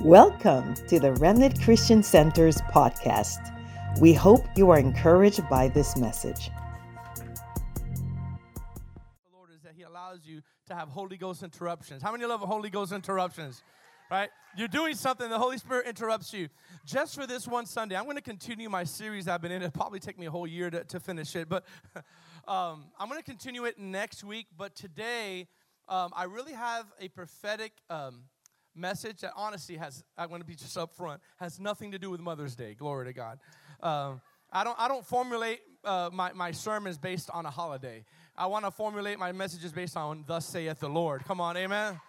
Welcome to the Remnant Christian Center's podcast. We hope you are encouraged by this message. The Lord is that He allows you to have Holy Ghost interruptions. How many love Holy Ghost interruptions? Right? You're doing something, the Holy Spirit interrupts you. Just for this one Sunday, I'm going to continue my series I've been in. It'll probably take me a whole year to, to finish it, but um, I'm going to continue it next week. But today, um, I really have a prophetic um, message that honestly has, I'm going to be just up front, has nothing to do with Mother's Day. Glory to God. Um, I don't, I don't formulate uh, my, my sermons based on a holiday. I want to formulate my messages based on thus saith the Lord. Come on, amen.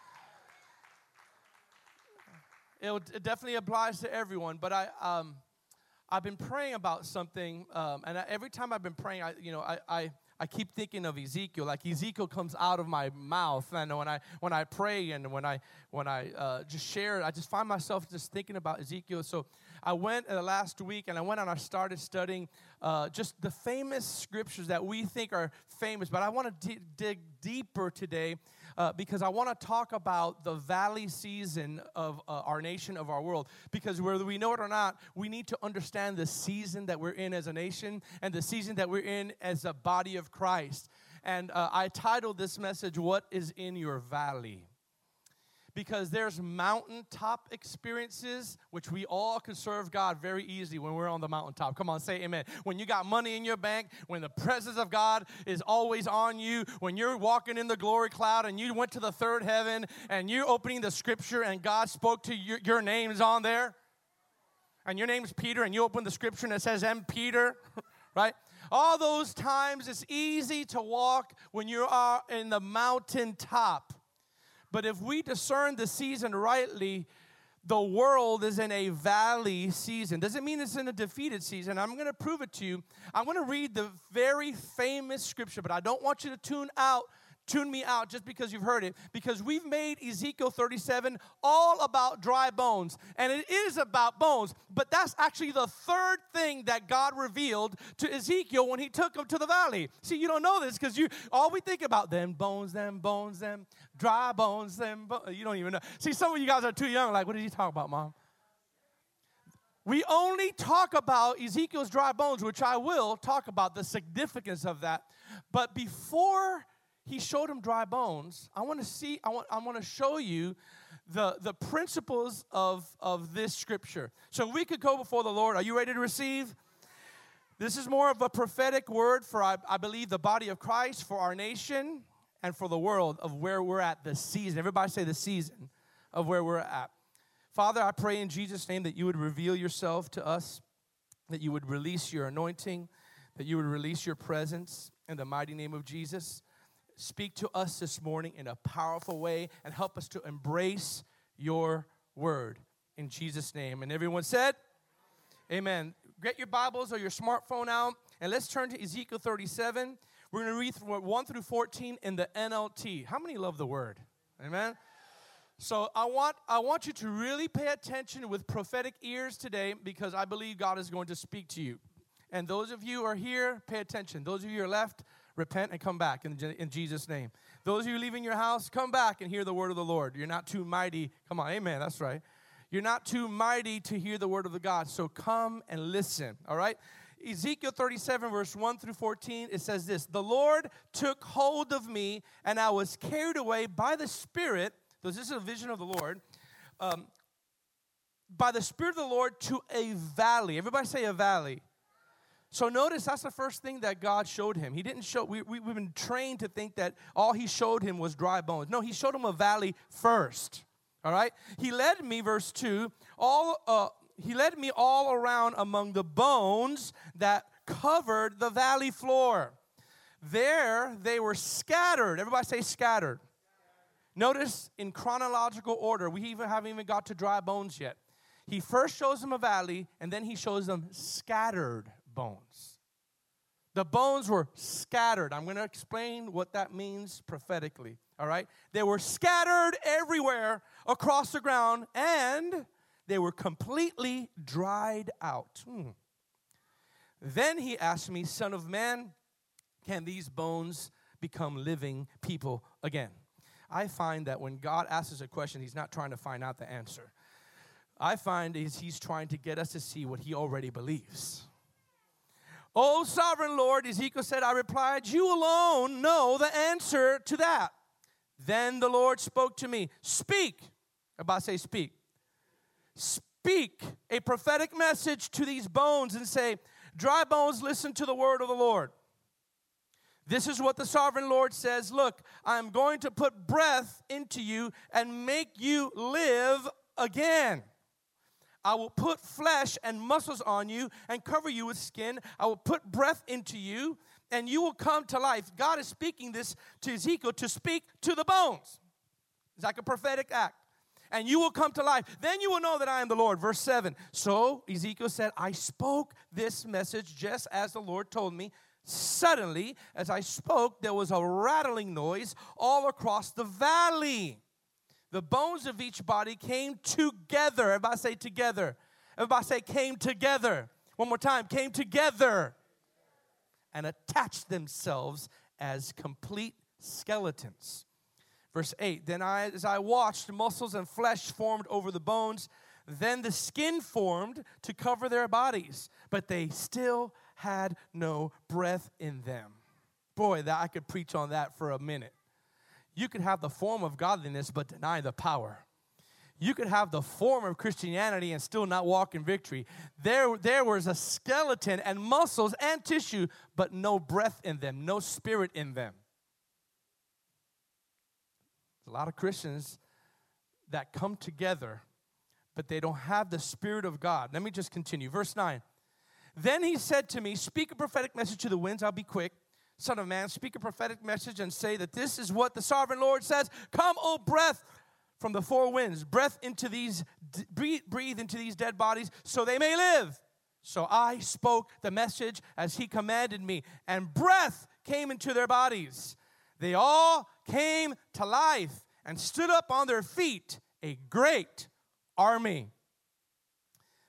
It, it definitely applies to everyone, but I, um, I've been praying about something, um, and I, every time I've been praying, I, you know, I, I, I keep thinking of Ezekiel. Like Ezekiel comes out of my mouth, and when I when I pray and when I when I uh, just share, I just find myself just thinking about Ezekiel. So I went uh, last week, and I went and I started studying uh, just the famous scriptures that we think are famous. But I want to d- dig deeper today uh, because I want to talk about the valley season of uh, our nation, of our world. Because whether we know it or not, we need to understand the season that we're in as a nation and the season that we're in as a body of Christ. And uh, I titled this message, What is in Your Valley? Because there's mountaintop experiences which we all can serve God very easy when we're on the mountaintop. Come on, say amen. When you got money in your bank, when the presence of God is always on you, when you're walking in the glory cloud and you went to the third heaven and you're opening the scripture and God spoke to you, your name's on there. And your name's Peter, and you open the scripture and it says, M. Peter, right? All those times it's easy to walk when you are in the mountaintop. But if we discern the season rightly, the world is in a valley season. Doesn't mean it's in a defeated season. I'm going to prove it to you. I'm going to read the very famous scripture, but I don't want you to tune out tune me out just because you've heard it because we've made Ezekiel 37 all about dry bones and it is about bones but that's actually the third thing that God revealed to Ezekiel when he took him to the valley see you don't know this because you all we think about them bones them bones them dry bones them bo-. you don't even know see some of you guys are too young like what did he talk about mom we only talk about Ezekiel's dry bones, which I will talk about the significance of that. But before he showed him dry bones. I want to see, I want, I want to show you the, the principles of, of this scripture. So we could go before the Lord. Are you ready to receive? This is more of a prophetic word for, I, I believe, the body of Christ, for our nation, and for the world of where we're at the season. Everybody say the season of where we're at. Father, I pray in Jesus' name that you would reveal yourself to us, that you would release your anointing, that you would release your presence in the mighty name of Jesus speak to us this morning in a powerful way and help us to embrace your word in Jesus' name. And everyone said, Amen. Get your Bibles or your smartphone out and let's turn to Ezekiel 37. We're going to read from 1 through 14 in the NLT. How many love the word? Amen. So I want I want you to really pay attention with prophetic ears today because I believe God is going to speak to you. And those of you who are here, pay attention. Those of you are left, repent and come back in, in Jesus' name. Those of you leaving your house, come back and hear the word of the Lord. You're not too mighty. Come on, amen. That's right. You're not too mighty to hear the word of the God. So come and listen, all right? Ezekiel 37, verse 1 through 14, it says this The Lord took hold of me, and I was carried away by the Spirit. This is a vision of the Lord. Um, by the Spirit of the Lord to a valley. Everybody say a valley. So notice that's the first thing that God showed him. He didn't show, we, we, we've been trained to think that all he showed him was dry bones. No, he showed him a valley first. All right? He led me, verse 2, all, uh, he led me all around among the bones that covered the valley floor. There they were scattered. Everybody say scattered. Notice in chronological order, we even haven't even got to dry bones yet. He first shows them a valley, and then he shows them scattered bones. The bones were scattered. I'm going to explain what that means prophetically. All right? They were scattered everywhere across the ground and they were completely dried out. Hmm. Then he asked me, Son of man, can these bones become living people again? I find that when God asks us a question, he's not trying to find out the answer. I find is he's trying to get us to see what he already believes. Oh, sovereign Lord, Ezekiel said, I replied, You alone know the answer to that. Then the Lord spoke to me, Speak. About say, Speak. Speak a prophetic message to these bones and say, Dry bones, listen to the word of the Lord. This is what the sovereign Lord says Look, I'm going to put breath into you and make you live again. I will put flesh and muscles on you and cover you with skin. I will put breath into you and you will come to life. God is speaking this to Ezekiel to speak to the bones. It's like a prophetic act. And you will come to life. Then you will know that I am the Lord. Verse 7. So Ezekiel said, I spoke this message just as the Lord told me. Suddenly, as I spoke, there was a rattling noise all across the valley the bones of each body came together. Everybody say together. Everybody say came together. One more time, came together and attached themselves as complete skeletons. Verse 8 Then I, as I watched, muscles and flesh formed over the bones. Then the skin formed to cover their bodies, but they still had no breath in them. Boy, that I could preach on that for a minute. You could have the form of godliness but deny the power. You could have the form of Christianity and still not walk in victory. There, there was a skeleton and muscles and tissue, but no breath in them, no spirit in them. A lot of Christians that come together, but they don't have the Spirit of God. Let me just continue. Verse 9. Then he said to me, Speak a prophetic message to the winds. I'll be quick. Son of man, speak a prophetic message and say that this is what the sovereign Lord says. Come, O breath from the four winds, breath into these, breathe, into these dead bodies so they may live. So I spoke the message as he commanded me, and breath came into their bodies. They all came to life and stood up on their feet, a great army.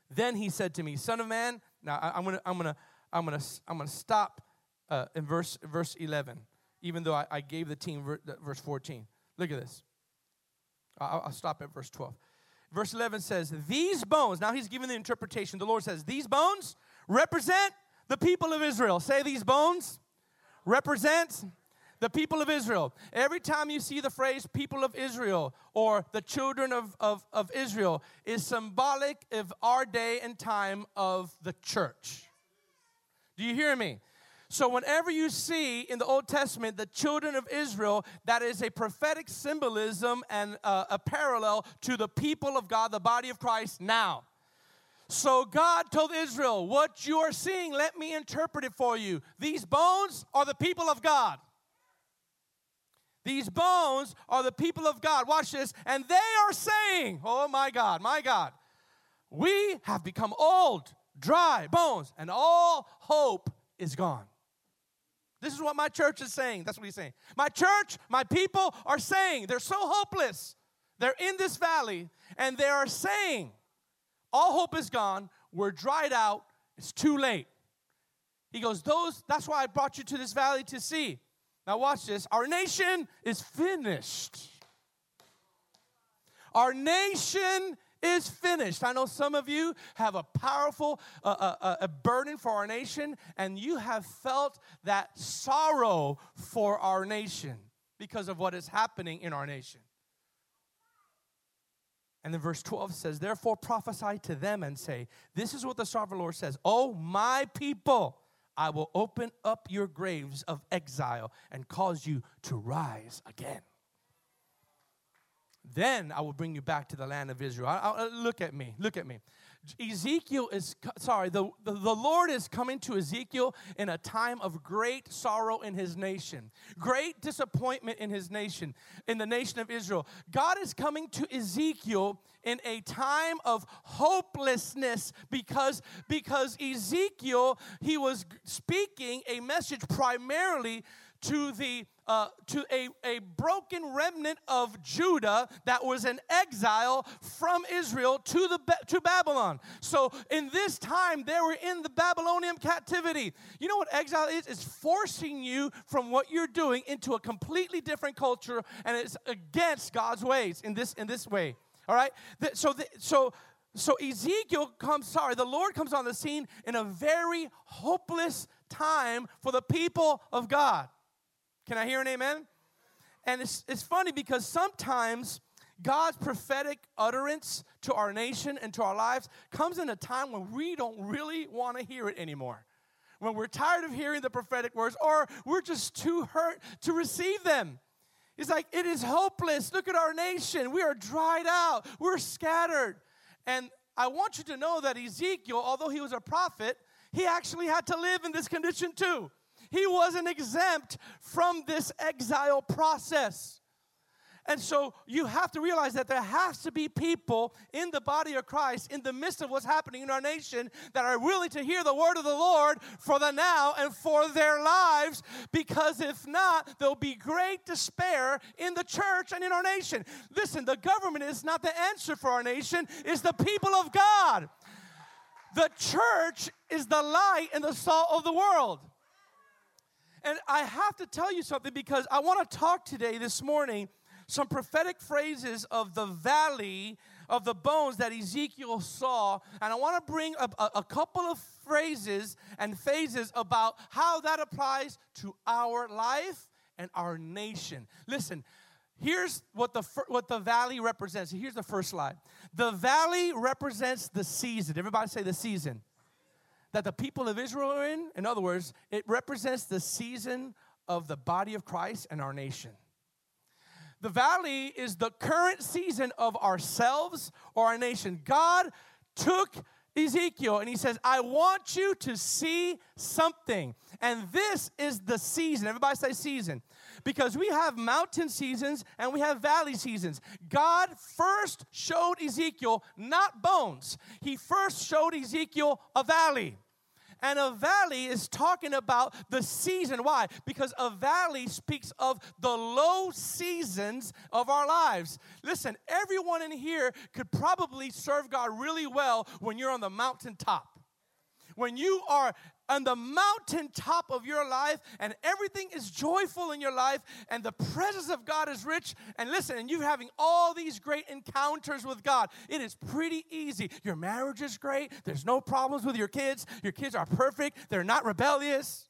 Then he said to me, Son of man, now I, am gonna, I'm gonna, I'm gonna, I'm gonna stop uh, in verse, verse 11, even though I, I gave the team ver, verse 14. Look at this. I'll, I'll stop at verse 12. Verse 11 says, These bones, now he's giving the interpretation. The Lord says, These bones represent the people of Israel. Say, These bones represent the people of Israel. Every time you see the phrase people of Israel or the children of, of, of Israel is symbolic of our day and time of the church. Do you hear me? So, whenever you see in the Old Testament the children of Israel, that is a prophetic symbolism and uh, a parallel to the people of God, the body of Christ now. So, God told Israel, What you are seeing, let me interpret it for you. These bones are the people of God. These bones are the people of God. Watch this. And they are saying, Oh my God, my God, we have become old, dry bones, and all hope is gone. This is what my church is saying. That's what he's saying. My church, my people are saying they're so hopeless. They're in this valley and they are saying, all hope is gone. We're dried out. It's too late. He goes, Those, that's why I brought you to this valley to see. Now, watch this. Our nation is finished. Our nation is finished. I know some of you have a powerful uh, uh, uh, a burden for our nation, and you have felt that sorrow for our nation because of what is happening in our nation. And then verse 12 says, Therefore prophesy to them and say, This is what the sovereign Lord says, Oh, my people, I will open up your graves of exile and cause you to rise again. Then I will bring you back to the land of Israel. I, I, uh, look at me, look at me. Ezekiel is, sorry, the, the, the, Lord is coming to Ezekiel in a time of great sorrow in his nation, great disappointment in his nation, in the nation of Israel. God is coming to Ezekiel in a time of hopelessness because, because Ezekiel, he was speaking a message primarily to the uh, to a, a broken remnant of Judah that was in exile from Israel to the to Babylon. So in this time they were in the Babylonian captivity. You know what exile is? It's forcing you from what you're doing into a completely different culture, and it's against God's ways in this in this way. All right. So the, so So Ezekiel comes, sorry, the Lord comes on the scene in a very hopeless time for the people of God. Can I hear an amen? And it's, it's funny because sometimes God's prophetic utterance to our nation and to our lives comes in a time when we don't really want to hear it anymore. When we're tired of hearing the prophetic words or we're just too hurt to receive them. It's like, it is hopeless. Look at our nation. We are dried out, we're scattered. And I want you to know that Ezekiel, although he was a prophet, he actually had to live in this condition too. He wasn't exempt from this exile process. And so you have to realize that there has to be people in the body of Christ, in the midst of what's happening in our nation, that are willing to hear the word of the Lord for the now and for their lives, because if not, there'll be great despair in the church and in our nation. Listen, the government is not the answer for our nation, it's the people of God. The church is the light and the salt of the world. And I have to tell you something because I want to talk today, this morning, some prophetic phrases of the valley of the bones that Ezekiel saw. And I want to bring a, a, a, couple of phrases and phases about how that applies to our life and our nation. Listen, here's what the, what the valley represents. Here's the first slide. The valley represents the season. Everybody say the season. That the people of Israel are in. In other words, it represents the season of the body of Christ and our nation. The valley is the current season of ourselves or our nation. God took Ezekiel and he says, I want you to see something. And this is the season. Everybody say season. Because we have mountain seasons and we have valley seasons. God first showed Ezekiel not bones, he first showed Ezekiel a valley. And a valley is talking about the season. Why? Because a valley speaks of the low seasons of our lives. Listen, everyone in here could probably serve God really well when you're on the mountaintop. When you are on the mountaintop of your life and everything is joyful in your life and the presence of God is rich. And listen and you're having all these great encounters with God it is pretty easy. Your marriage is great. There's no problems with your kids. Your kids are perfect. They're not rebellious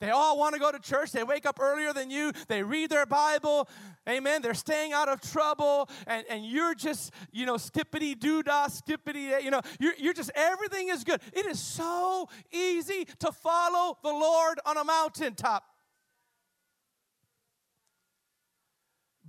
they all want to go to church. They wake up earlier than you. They read their Bible. Amen. They're staying out of trouble. And, and you're just, you know, skippity doo dah, skippity, you know, you're, you're just, everything is good. It is so easy to follow the Lord on a mountaintop.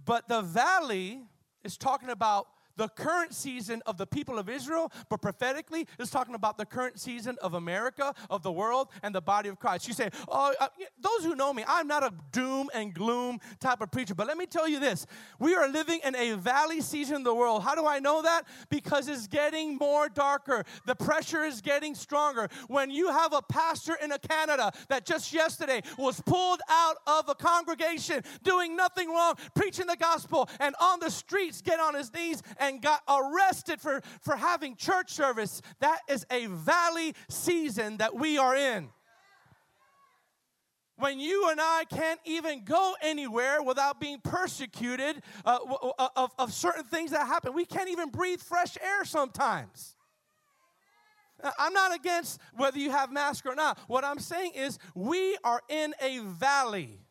But the valley is talking about the current season of the people of Israel, but prophetically, it's talking about the current season of America, of the world, and the body of Christ. You say, Oh, uh, those who know me, I'm not a doom and gloom type of preacher, but let me tell you this we are living in a valley season in the world. How do I know that? Because it's getting more darker, the pressure is getting stronger. When you have a pastor in a Canada that just yesterday was pulled out of a congregation doing nothing wrong, preaching the gospel, and on the streets get on his knees got arrested for, for having church service. That is a valley season that we are in. When you and I can't even go anywhere without being persecuted uh, uh, of, of certain things that happen, we can't even breathe fresh air sometimes. I'm not against whether you have mask or not. What I'm saying is we are in a valley.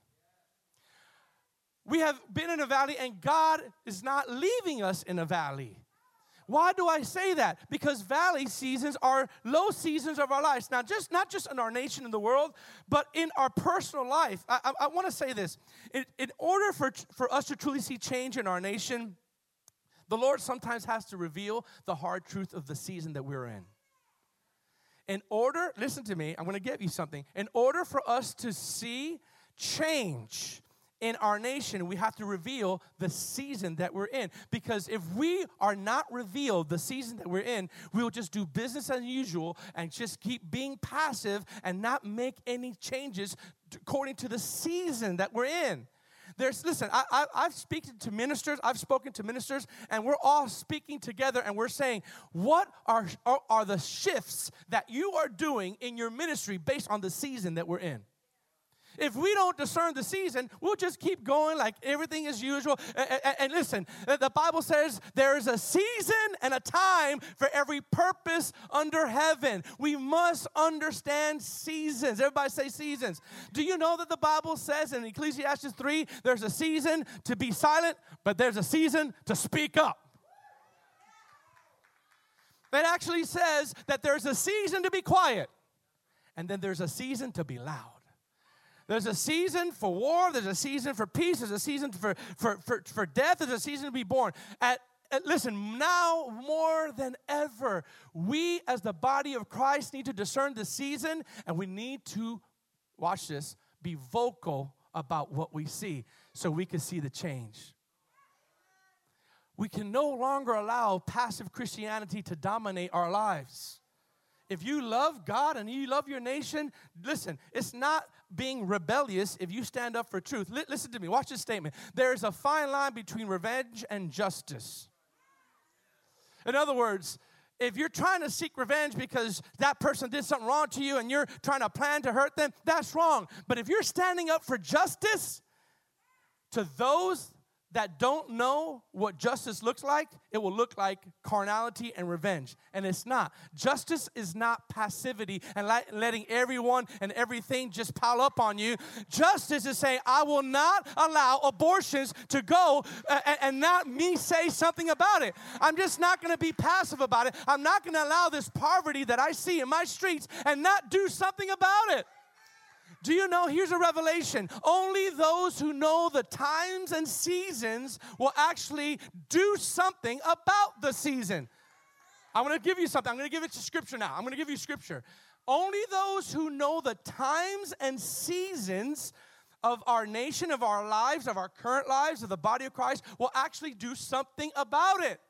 We have been in a valley, and God is not leaving us in a valley. Why do I say that? Because valley seasons are low seasons of our lives. Now, just not just in our nation and the world, but in our personal life. I, I, I want to say this: in, in order for for us to truly see change in our nation, the Lord sometimes has to reveal the hard truth of the season that we're in. In order, listen to me. I'm going to give you something. In order for us to see change in our nation, we have to reveal the season that we're in. Because if we are not revealed the season that we're in, we'll just do business as usual and just keep being passive and not make any changes according to the season that we're in. There's, listen, I, I, I've spoken to ministers, I've spoken to ministers, and we're all speaking together and we're saying, what are, are, are the shifts that you are doing in your ministry based on the season that we're in? If we don't discern the season, we'll just keep going like everything is usual. And, listen, uh, the Bible says there is a season and a time for every purpose under heaven. We must understand seasons. Everybody say seasons. Do you know that the Bible says in Ecclesiastes 3 there's a season to be silent, but there's a season to speak up? It actually says that there's a season to be quiet, and then there's a season to be loud. There's a season for war, there's a season for peace, there's a season for, for, for, for death, there's a season to be born. At, at, listen, now more than ever, we as the body of Christ need to discern the season and we need to, watch this, be vocal about what we see so we can see the change. We can no longer allow passive Christianity to dominate our lives. If you love God and you love your nation, listen, it's not being rebellious if you stand up for truth. L- listen to me, watch this statement. There is a fine line between revenge and justice. In other words, if you're trying to seek revenge because that person did something wrong to you and you're trying to plan to hurt them, that's wrong. But if you're standing up for justice to those that don't know what justice looks like, it will look like carnality and revenge. And it's not. Justice is not passivity and letting everyone and everything just pile up on you. Justice is saying, I will not allow abortions to go uh, and not me say something about it. I'm just not going to be passive about it. I'm not going to allow this poverty that I see in my streets and not do something about it. Do you know? Here's a revelation. Only those who know the times and seasons will actually do something about the season. I'm to give you something. I'm going to give it to scripture now. I'm going to give you scripture. Only those who know the times and seasons of our nation, of our lives, of our current lives, of the body of Christ will actually do something about it.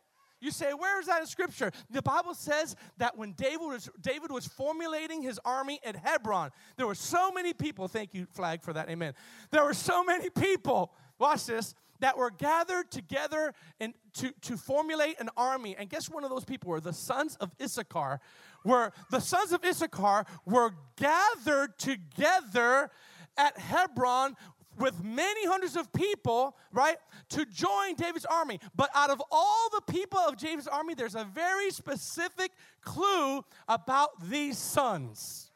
You say, where is that in Scripture? The Bible says that when David was, David was formulating his army at Hebron, there were so many people, thank you, Flag, for that, amen. There were so many people, watch this, that were gathered together and to, to formulate an army. And guess one of those people were the sons of Issachar, Were the sons of Issachar were gathered together at Hebron with many hundreds of people, right, to join David's army. But out of all the people of David's army, there's a very specific clue about these sons.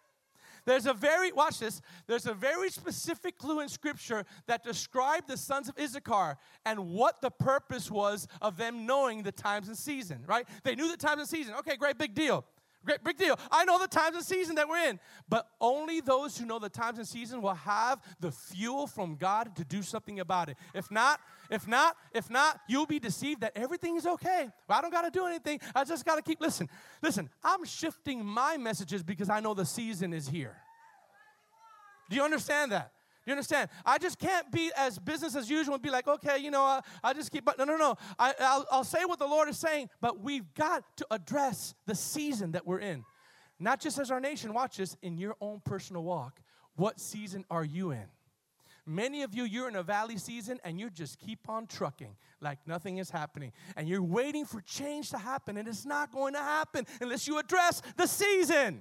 There's a very, watch this, there's a very specific clue in scripture that described the sons of Issachar and what the purpose was of them knowing the times and season, right? They knew the times and season. Okay, great, big deal. Great, big deal. I know the times and season that we're in, but only those who know the times and season will have the fuel from God to do something about it. If not, if not, if not, you'll be deceived that everything is okay. Well, I don't got to do anything. I just got to keep listen. Listen, I'm shifting my messages because I know the season is here. Do you understand that? You understand? I just can't be as business as usual and be like, okay, you know, I, I just keep, but no, no, no. I, I'll, I'll say what the Lord is saying, but we've got to address the season that we're in. Not just as our nation, watch this, in your own personal walk. What season are you in? Many of you, you're in a valley season and you just keep on trucking like nothing is happening. And you're waiting for change to happen, and it's not going to happen unless you address the season.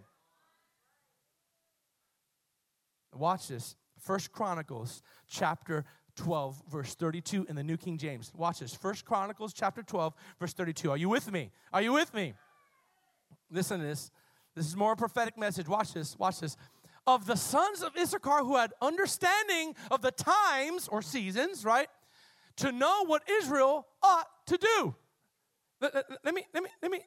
Watch this. First Chronicles chapter 12 verse 32 in the New King James. Watch this. First Chronicles chapter 12 verse 32. Are you with me? Are you with me? Listen to this. This is more a prophetic message. Watch this. Watch this. Of the sons of Issachar who had understanding of the times or seasons, right? To know what Israel ought to do. Let, let, let me let me let me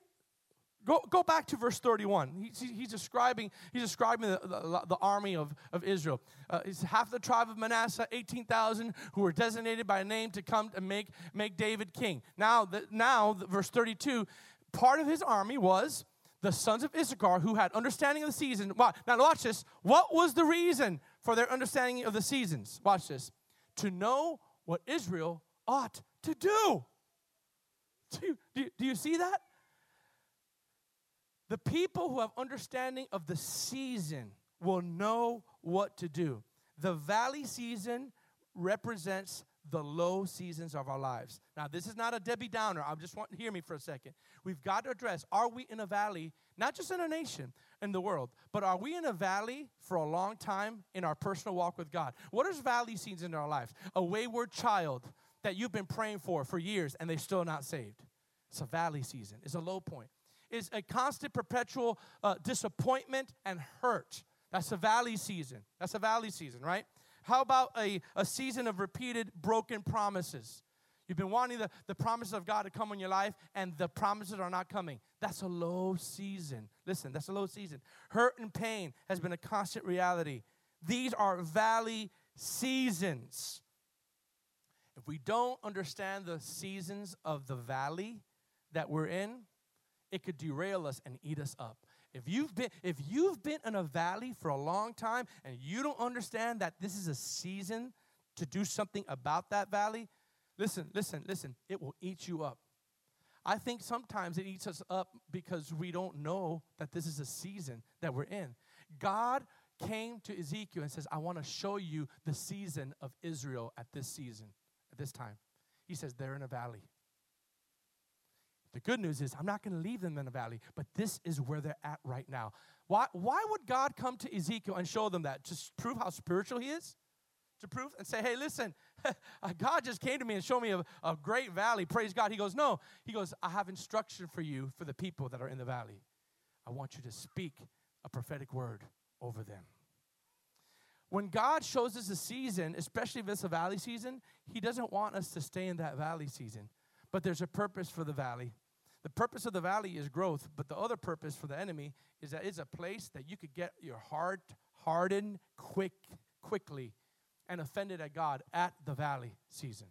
Go, go back to verse 31. He, he's describing, he's describing the, the, the army of, of Israel. Uh, it's half the tribe of Manasseh, 18,000 who were designated by name to come and make, make David king. Now, the, now the, verse 32, part of his army was the sons of Issachar who had understanding of the season. Now, watch this. What was the reason for their understanding of the seasons? Watch this. To know what Israel ought to do. Do do do you see that? The people who have understanding of the season will know what to do. The valley season represents the low seasons of our lives. Now, this is not a Debbie Downer. I just want to hear me for a second. We've got to address are we in a valley, not just in a nation, in the world, but are we in a valley for a long time in our personal walk with God? What is valley seasons in our lives? A wayward child that you've been praying for for years and they're still not saved. It's a valley season, it's a low point. It's a constant, perpetual uh, disappointment and hurt. That's a valley season. That's a valley season, right? How about a, a season of repeated broken promises? You've been wanting the, the promises of God to come in your life, and the promises are not coming. That's a low season. Listen, that's a low season. Hurt and pain has been a constant reality. These are valley seasons. If we don't understand the seasons of the valley that we're in, it could derail us and eat us up. If you've been if you've been in a valley for a long time and you don't understand that this is a season to do something about that valley, listen, listen, listen, it will eat you up. I think sometimes it eats us up because we don't know that this is a season that we're in. God came to Ezekiel and says, I want to show you the season of Israel at this season, at this time. He says, they're in a valley. The good news is, I'm not going to leave them in a valley, but this is where they're at right now. Why, why would God come to Ezekiel and show them that? To prove how spiritual he is? To prove and say, hey, listen, uh, God just came to me and showed me a, a great valley. Praise God. He goes, no. He goes, I have instruction for you for the people that are in the valley. I want you to speak a prophetic word over them. When God shows us a season, especially if it's a valley season, He doesn't want us to stay in that valley season. But there's a purpose for the valley. The purpose of the valley is growth, but the other purpose for the enemy is that it's a place that you could get your heart hardened quick, quickly and offended at God at the valley season.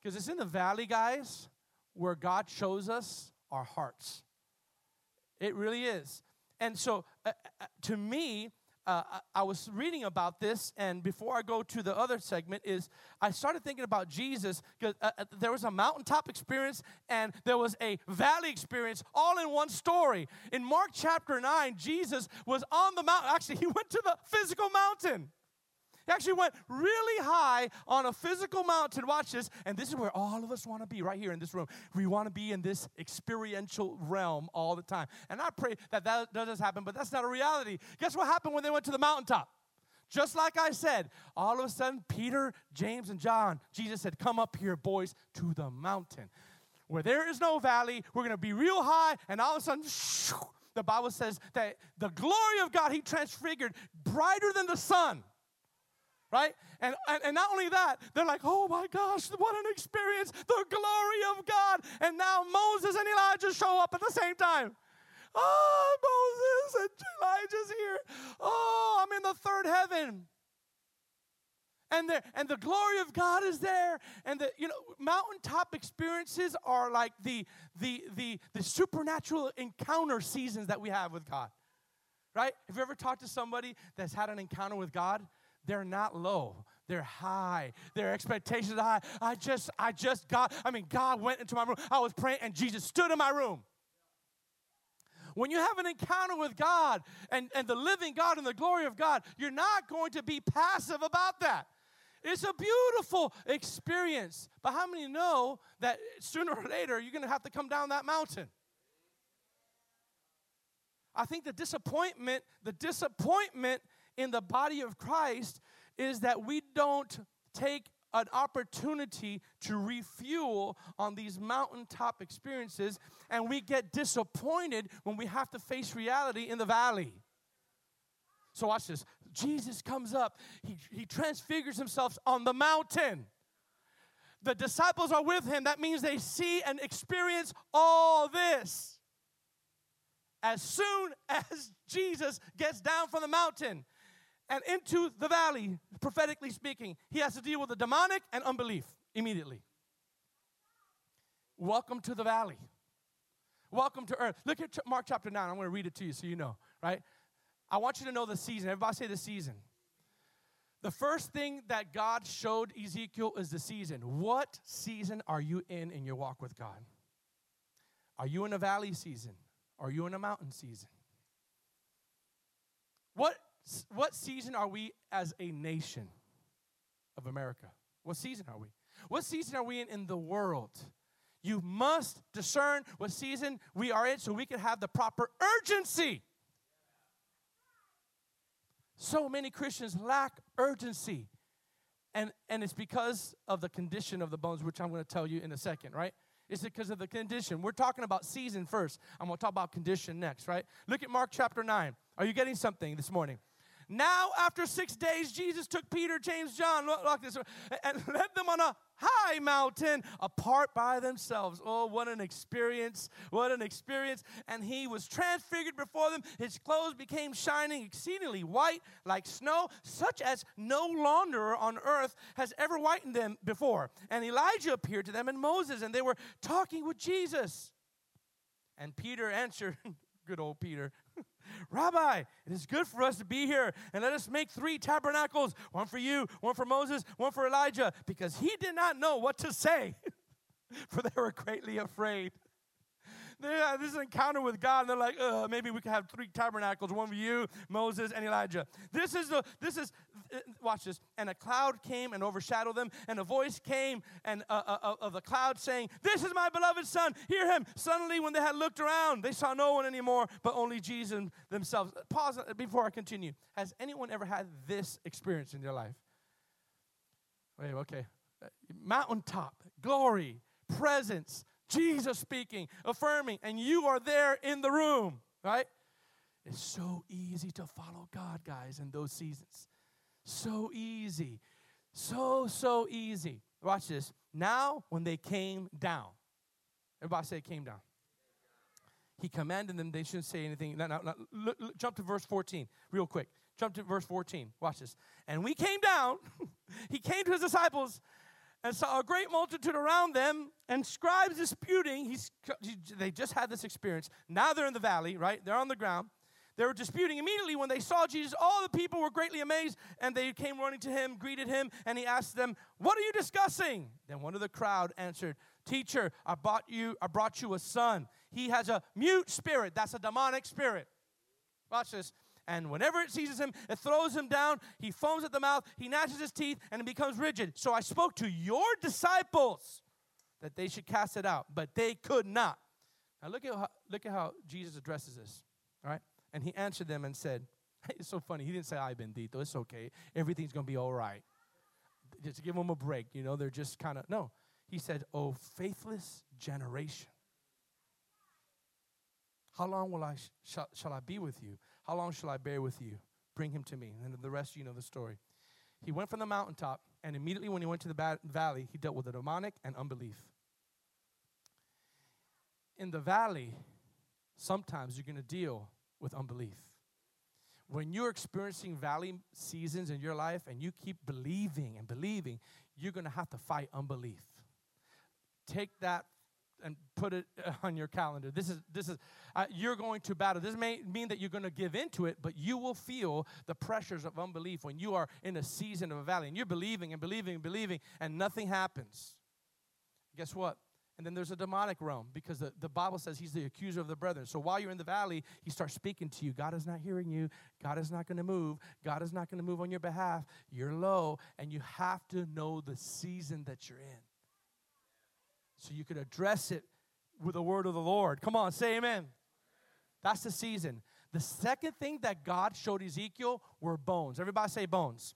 Because it's in the valley, guys, where God shows us our hearts. It really is. And so, uh, uh, to me, uh, I, was reading about this, and before I go to the other segment, is I started thinking about Jesus because uh, uh, there was a mountaintop experience and there was a valley experience all in one story. In Mark chapter 9, Jesus was on the mountain. Actually, he went to the physical mountain. Actually went really high on a physical mountain. Watch this. And this is where all of us want to be right here in this room. We want to be in this experiential realm all the time. And I pray that that does happen, but that's not a reality. Guess what happened when they went to the mountaintop? Just like I said, all of a sudden, Peter, James, and John, Jesus said, Come up here, boys, to the mountain. Where there is no valley, we're going to be real high, and all of a sudden, shoo, the Bible says that the glory of God, He transfigured brighter than the sun right? And, and, and, not only that, they're like, oh my gosh, what an experience, the glory of God. And now Moses and Elijah show up at the same time. Oh, Moses and Elijah's here. Oh, I'm in the third heaven. And the, and the glory of God is there. And the you know mountaintop experiences are like the, the, the, the supernatural encounter seasons that we have with God. Right? Have you ever talked to somebody that's had an encounter with God? They're not low. They're high. Their expectations are high. I just i just got i mean god went into my room. I was praying and jesus stood in my room. When you have an encounter with god and, and the living god and the glory of god you're not going to be passive about that. It's a beautiful experience. But how many know that sooner or later you're going to have to come down that mountain? I think the disappointment, the disappointment in the body of Christ is that we don't take an opportunity to refuel on these mountaintop experiences, and we get disappointed when we have to face reality in the valley. So, watch this. Jesus comes up, he, he transfigures himself on the mountain. The disciples are with him. That means they see and experience all this. As soon as Jesus gets down from the mountain, and into the valley, prophetically speaking, he has to deal with the demonic and unbelief immediately. Welcome to the valley. Welcome to earth. Look at Mark chapter 9. I'm going to read it to you so you know, right? I want you to know the season. Everybody say the season. The first thing that God showed Ezekiel is the season. What season are you in in your walk with God? Are you in a valley season? Are you in a mountain season? What what season are we as a nation of America? What season are we? What season are we in in the world? You must discern what season we are in so we can have the proper urgency. So many Christians lack urgency. And, and it's because of the condition of the bones, which I'm going to tell you in a second, right? It's because of the condition. We're talking about season first. I'm going to talk about condition next, right? Look at Mark chapter 9. Are you getting something this morning? Now, after six days, Jesus took Peter, James, John, look, this, and led them on a high mountain apart by themselves. Oh, what an experience! What an experience. And he was transfigured before them. His clothes became shining, exceedingly white, like snow, such as no launderer on earth has ever whitened them before. And Elijah appeared to them and Moses, and they were talking with Jesus. And Peter answered, good old Peter, Rabbi, it is good for us to be here, and let us make three tabernacles one for you, one for Moses, one for Elijah, because he did not know what to say, for they were greatly afraid they have this encounter with God, and they're like, uh, maybe we could have three tabernacles, one for you, Moses, and Elijah. This is the, this is, uh, watch this. And a cloud came and overshadowed them, and a voice came and uh, uh, uh, of the cloud saying, This is my beloved son, hear him. Suddenly, when they had looked around, they saw no one anymore, but only Jesus themselves. Pause before I continue. Has anyone ever had this experience in their life? Wait, okay. Mountaintop, glory, presence, Jesus speaking, affirming, and you are there in the room, right? It's so easy to follow God, guys, in those seasons. So easy. So, so easy. Watch this. Now, when they came down, everybody say came down. He commanded them, they shouldn't say anything. Now, now, now look, look, jump to verse 14, real quick. Jump to verse 14. Watch this. And we came down, he came to his disciples and saw a great multitude around them and scribes disputing. He's, they just had this experience. Now they're in the valley, right? They're on the ground. They were disputing immediately when they saw Jesus. All the people were greatly amazed, and they came running to him, greeted him, and he asked them, "What are you discussing?" Then one of the crowd answered, "Teacher, I brought you, I brought you a son. He has a mute spirit. That's a demonic spirit." Watch this. And whenever it seizes him, it throws him down. He foams at the mouth, he gnashes his teeth, and it becomes rigid. So I spoke to your disciples that they should cast it out, but they could not. Now look at how, look at how Jesus addresses this. All right? And he answered them and said, hey, It's so funny. He didn't say, I bendito. It's okay. Everything's going to be all right. Just give them a break. You know, they're just kind of, no. He said, Oh, faithless generation. How long will I sh- shall, shall I be with you? How long shall I bear with you? Bring him to me. And the rest, you know the story. He went from the mountaintop, and immediately when he went to the ba- valley, he dealt with the demonic and unbelief. In the valley, sometimes you're going to deal with unbelief. When you're experiencing valley seasons in your life and you keep believing and believing, you're going to have to fight unbelief. Take that and put it on your calendar. This is this is uh, you're going to battle. This may mean that you're going to give into it, but you will feel the pressures of unbelief when you are in a season of a valley and you're believing and believing and believing and nothing happens. Guess what? And then there's a demonic realm because the, the Bible says he's the accuser of the brethren. So while you're in the valley, he starts speaking to you. God is not hearing you. God is not going to move. God is not going to move on your behalf. You're low, and you have to know the season that you're in so you could address it with the word of the Lord. Come on, say amen. That's the season. The second thing that God showed Ezekiel were bones. Everybody say bones.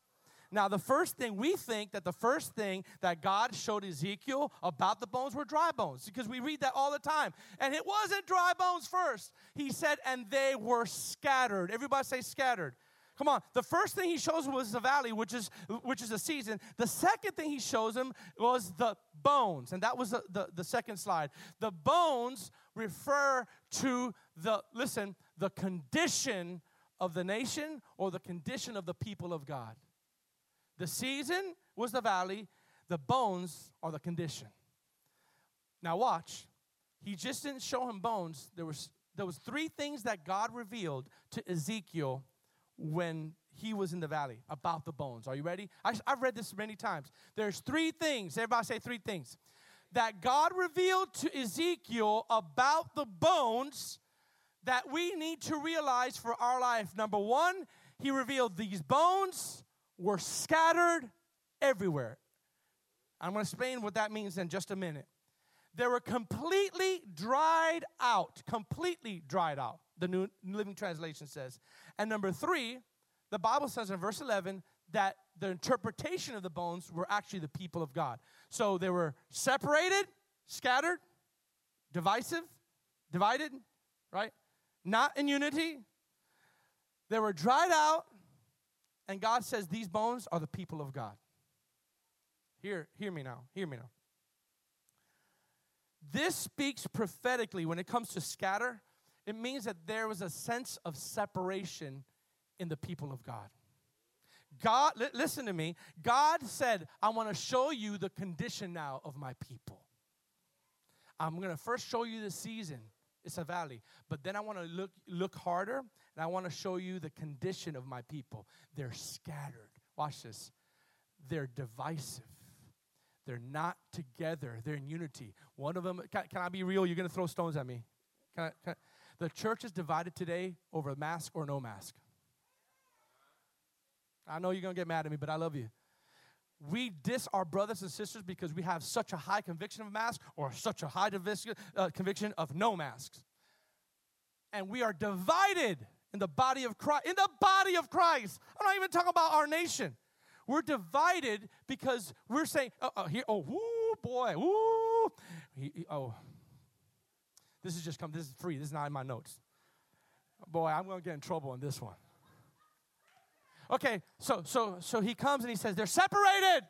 Now, the first thing we think that the first thing that God showed Ezekiel about the bones were dry bones because we read that all the time. And it wasn't dry bones first. He said, and they were scattered. Everybody say scattered. Come on. The first thing he shows was the valley, which is which is a season. The second thing he shows him was the bones, and that was the, the, the second slide. The bones refer to the listen, the condition of the nation or the condition of the people of God. The season was the valley, the bones are the condition. Now watch. He just didn't show him bones. There was there was three things that God revealed to Ezekiel when he was in the valley about the bones. Are you ready? I, have read this many times. There's three things. Everybody say three things. That God revealed to Ezekiel about the bones that we need to realize for our life. Number one, he revealed these bones were scattered everywhere. I'm going to explain what that means in just a minute. They were completely dried out, completely dried out, the New Living Translation says. And number three, the Bible says in verse 11 that the interpretation of the bones were actually the people of God. So they were separated, scattered, divisive, divided, right? Not in unity. They were dried out, and God says these bones are the people of God. Hear, hear me now. Hear me now. This speaks prophetically when it comes to scatter. It means that there was a sense of separation in the people of God. God, li- listen to me. God said, I want to show you the condition now of my people. I'm going to first show you the season. It's a valley. But then I want to look, look harder and I want to show you the condition of my people. They're scattered. Watch this. They're divisive. They're not together. They're in unity. One of them, can, can I be real? You're going to throw stones at me. Can I, can I? The church is divided today over mask or no mask. I know you're going to get mad at me, but I love you. We diss our brothers and sisters because we have such a high conviction of masks or such a high uh, conviction of no masks. And we are divided in the body of Christ. In the body of Christ. I'm not even talking about our nation. We're divided because we're saying, uh, uh, oh, oh here, oh, woo, boy, woo. He, he, oh, this is just come, this is free. This is not in my notes. Boy, I'm going to get in trouble on this one. Okay, so so so he comes and he says, They're separated.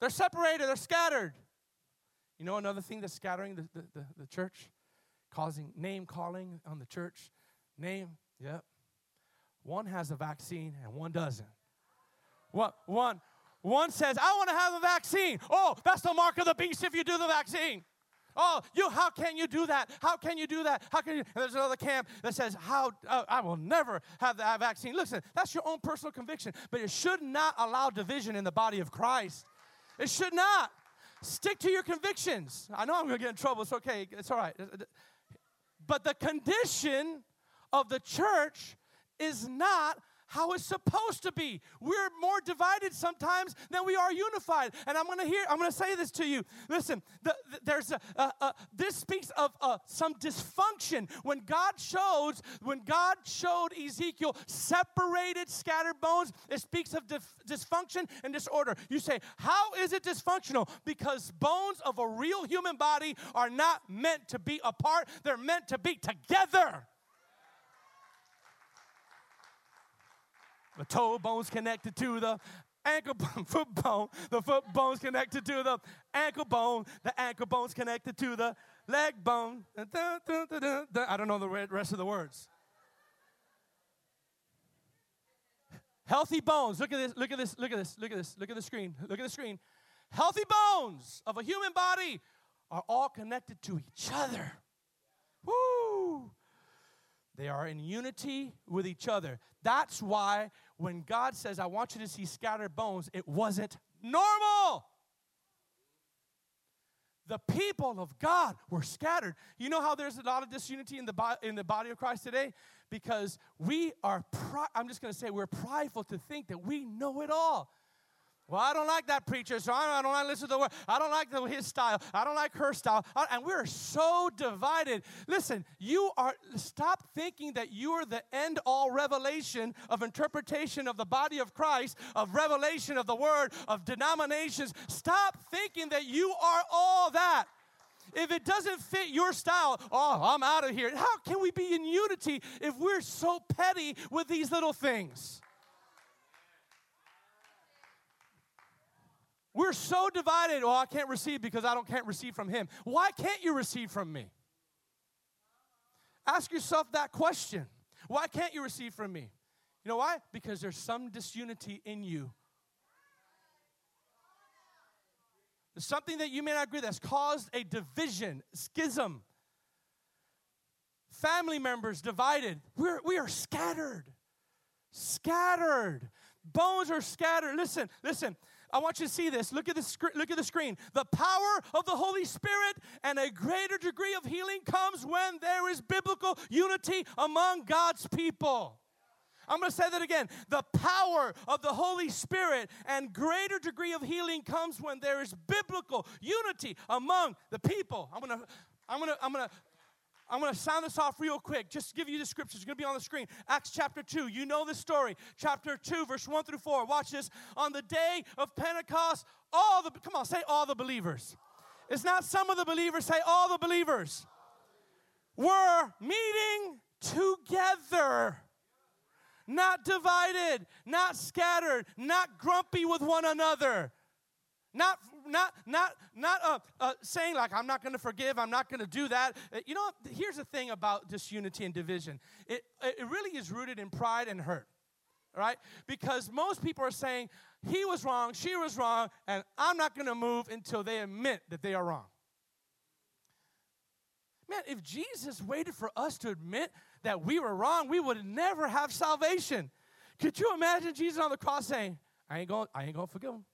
They're separated, they're scattered. You know another thing that's scattering the, the, the, the church? Causing name calling on the church. Name, yep. One has a vaccine and one doesn't. What one one says, I want to have a vaccine. Oh, that's the mark of the beast if you do the vaccine. Oh, you, how can you do that? How can you do that? How can you? And there's another camp that says, how, uh, I will never have the vaccine. Listen, that's your own personal conviction, but it should not allow division in the body of Christ. It should not. Stick to your convictions. I know I'm going to get in trouble. It's okay. It's all right. But the condition of the church is not how it's supposed to be. We're more divided sometimes than we are unified. And I'm going to hear, I'm going to say this to you. Listen, the, the, there's a, a, a, this speaks of uh, some dysfunction. When God showed, when God showed Ezekiel separated, scattered bones, it speaks of dif- dysfunction and disorder. You say, how is it dysfunctional? Because bones of a real human body are not meant to be apart; they're meant to be together. The toe bone's connected to the ankle bone, foot bone. The foot bone's connected to the ankle bone. The ankle bone's connected to the leg bone. I don't know the rest of the words. Healthy bones. Look at this. Look at this. Look at this. Look at this. Look at the screen. Look at the screen. Healthy bones of a human body are all connected to each other. Woo! They are in unity with each other. That's why when God says, I want you to see scattered bones, it wasn't normal. The people of God were scattered. You know how there's a lot of disunity in the, in the body of Christ today? Because we are, pri- I'm just going to say, we're prideful to think that we know it all. Well, I don't like that preacher, so I don't, like to listen to the word. I don't like the, his style. I don't like her style. And we're so divided. Listen, you are, stop thinking that you are the end all revelation of interpretation of the body of Christ, of revelation of the word, of denominations. Stop thinking that you are all that. If it doesn't fit your style, oh, I'm out of here. How can we be in unity if we're so petty with these little things? We're so divided. Oh, I can't receive because I don't can't receive from him. Why can't you receive from me? Ask yourself that question. Why can't you receive from me? You know why? Because there's some disunity in you. There's something that you may not agree that's caused a division, schism. Family members divided. We're, we are scattered. Scattered. Bones are scattered. Listen, listen. I want you to see this. Look at the, sc- look at the screen. The power of the Holy Spirit and a greater degree of healing comes when there is biblical unity among God's people. I'm going to say that again. The power of the Holy Spirit and greater degree of healing comes when there is biblical unity among the people. I'm going to I'm going to I'm going to I'm going to sound this off real quick. Just give you the scriptures. It's going to be on the screen. Acts chapter 2. You know the story. Chapter 2, verse 1 through 4. Watch this. On the day of Pentecost, all the, come on, say all the believers. It's not some of the believers, say all the believers were meeting together not divided, not scattered, not grumpy with one another. Not, not, not, not uh, uh, saying like I'm not going to forgive, I'm not going to do that. Uh, you know, here's the thing about disunity and division. It, it really is rooted in pride and hurt, right? Because most people are saying he was wrong, she was wrong, and I'm not going to move until they admit that they are wrong. Man, if Jesus waited for us to admit that we were wrong, we would never have salvation. Could you imagine Jesus on the cross saying, I ain't going, I ain't going to forgive him.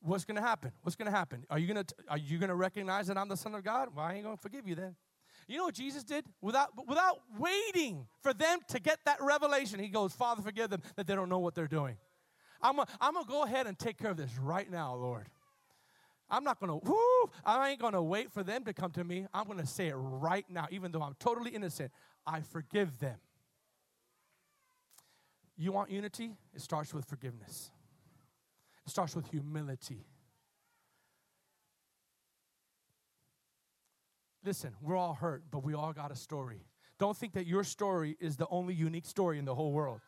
What's going to happen? What's going to happen? Are you going to are you going to recognize that I'm the son of God? Well, I ain't going to forgive you then. You know what Jesus did? Without without waiting for them to get that revelation, he goes, "Father, forgive them that they don't know what they're doing." I'm gonna, I'm to go ahead and take care of this right now, Lord. I'm not to, whoo, I ain't to wait for them to come to me. I'm to say it right now, even though I'm totally innocent. I forgive them. You want unity? It starts with forgiveness, starts with humility. Listen, we're all hurt, but we all got a story. Don't think that your story is the only unique story in the whole world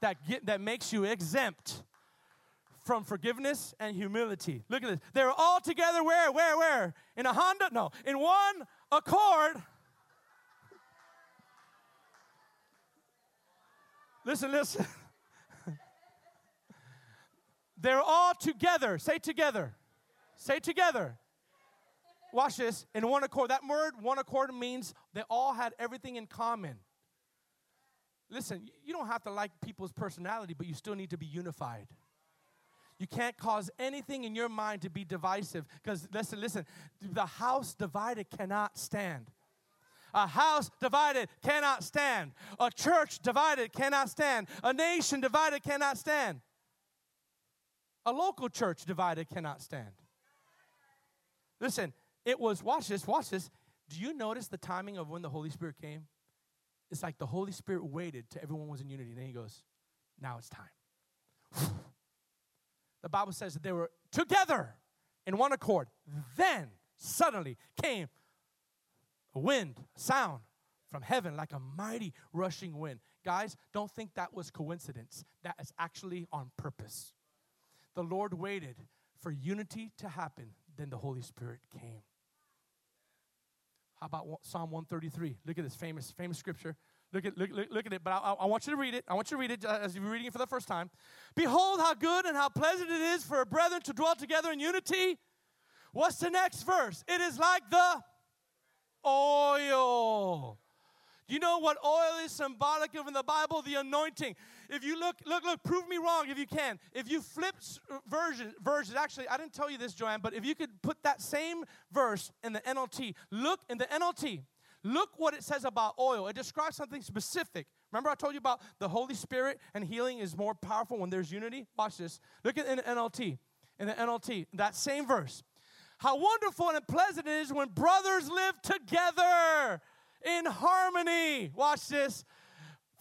that, get, that makes you exempt from forgiveness and humility. Look at this. They were all together where, where, where? In a Honda? No, in one accord. listen, listen. They're all together. Say together. Say together. Watch this. In one accord. That word, one accord, means they all had everything in common. Listen, you don't have to like people's personality, but you still need to be unified. You can't cause anything in your mind to be divisive because, listen, listen, the house divided cannot stand. A house divided cannot stand. A church divided cannot stand. A nation divided cannot stand. A local church divided cannot stand. Listen, it was, watch this, watch this. Do you notice the timing of when the Holy Spirit came? It's like the Holy Spirit waited till everyone was in unity. And then he goes, now it's time. the Bible says that they were together in one accord. Then suddenly came a wind, sound from heaven like a mighty rushing wind. Guys, don't think that was coincidence. That is actually on purpose. The Lord waited for unity to happen, then the Holy Spirit came. How about Psalm 133? Look at this famous, famous scripture. Look at, look, look, look at it, but I, I, want you to read it. I want you to read it uh, as you're reading it for the first time. Behold, how good and how pleasant it is for a brethren to dwell together in unity. What's the next verse? It is like the oil. You know what oil is symbolic of in the Bible? The anointing. If you look, look, look, prove me wrong if you can. If you flip uh, version, versions, actually, I didn't tell you this, Joanne, but if you could put that same verse in the NLT, look in the NLT, Look what it says about oil. It describes something specific. Remember, I told you about the Holy Spirit and healing is more powerful when there's unity? Watch this. Look at in the NLT. In the NLT, that same verse. How wonderful and pleasant it is when brothers live together in harmony. Watch this.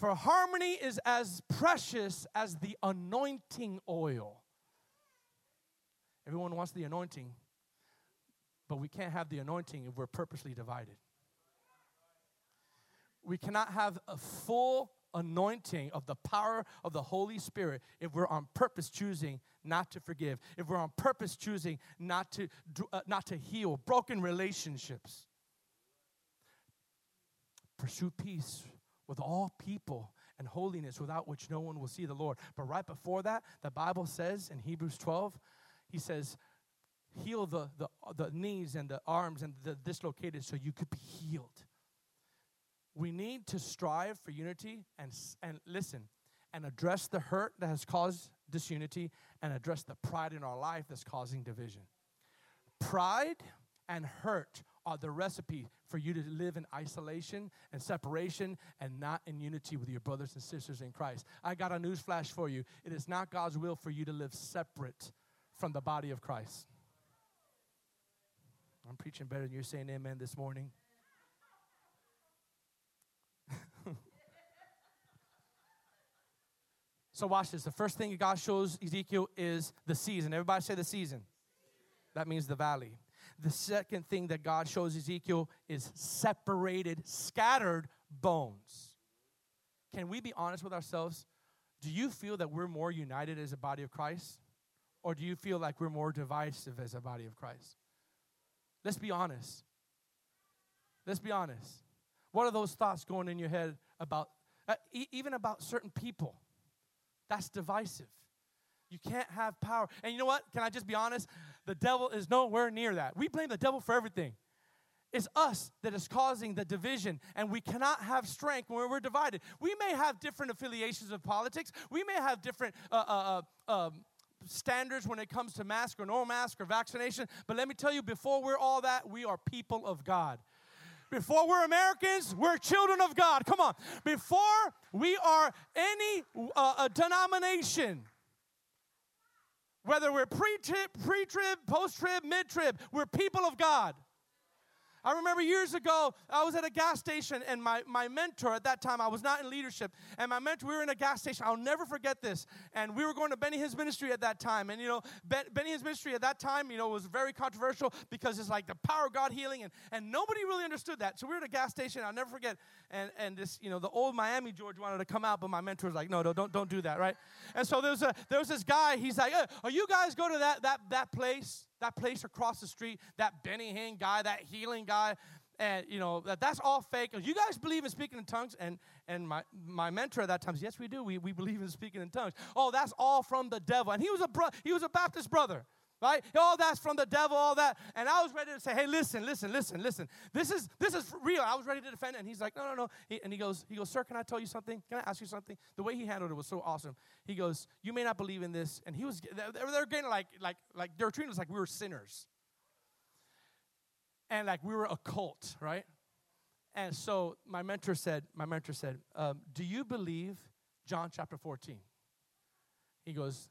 For harmony is as precious as the anointing oil. Everyone wants the anointing, but we can't have the anointing if we're purposely divided. We cannot have a full anointing of the power of the Holy Spirit if we're on purpose choosing not to forgive, if we're on purpose choosing not to, uh, not to heal broken relationships. Pursue peace with all people and holiness without which no one will see the Lord. But right before that, the Bible says in Hebrews 12, he says, heal the, the, the knees and the arms and the dislocated so you could be healed. We need to strive for unity and, and listen and address the hurt that has caused disunity and address the pride in our life that's causing division. Pride and hurt are the recipe for you to live in isolation and separation and not in unity with your brothers and sisters in Christ. I got a news flash for you. It is not God's will for you to live separate from the body of Christ. I'm preaching better than you're saying amen this morning. so watch this. The first thing God shows Ezekiel is the season. Everybody say the season. That means the valley. The second thing that God shows Ezekiel is separated, scattered bones. Can we be honest with ourselves? Do you feel that we're more united as a body of Christ? Or do you feel like we're more divisive as a body of Christ? Let's be honest. Let's be honest. What are those thoughts going in your head about, uh, e- even about certain people? That's divisive. You can't have power. And you know what? Can I just be honest? The devil is nowhere near that. We blame the devil for everything. It's us that is causing the division, and we cannot have strength when we're divided. We may have different affiliations of politics. We may have different uh, uh, uh, um, standards when it comes to mask or no mask or vaccination. But let me tell you, before we're all that, we are people of God. Before we're Americans, we're children of God. Come on. Before we are any uh, denomination, whether we're pre-trib, pre-trib, post-trib, mid-trib, we're people of God. I remember years ago, I was at a gas station, and my, my mentor at that time, I was not in leadership, and my mentor, we were in a gas station. I'll never forget this. And we were going to Benny Hinn's ministry at that time. And, you know, ben, Benny Hinn's ministry at that time, you know, was very controversial because it's like the power of God healing, and, and nobody really understood that. So we were at a gas station, I'll never forget. And, and this, you know, the old Miami George wanted to come out, but my mentor was like, no, no, don't, don't do that, right? And so there was, a, there was this guy, he's like, hey, are you guys go to that, that, that place? That place across the street, that Benny Hinn guy, that healing guy, and you know that that's all fake. You guys believe in speaking in tongues? And and my my mentor at that time says, yes, we do. We, we believe in speaking in tongues. Oh, that's all from the devil. And he was a bro- he was a Baptist brother. Right? Oh, that's from the devil, all that. And I was ready to say, hey, listen, listen, listen, listen. This is this is real. I was ready to defend it. And he's like, no, no, no. He, and he goes, he goes, sir, can I tell you something? Can I ask you something? The way he handled it was so awesome. He goes, you may not believe in this. And he was, they were getting like, like, like, they were treating us like we were sinners and like we were a cult, right? And so my mentor said, my mentor said, um, do you believe John chapter 14? He goes,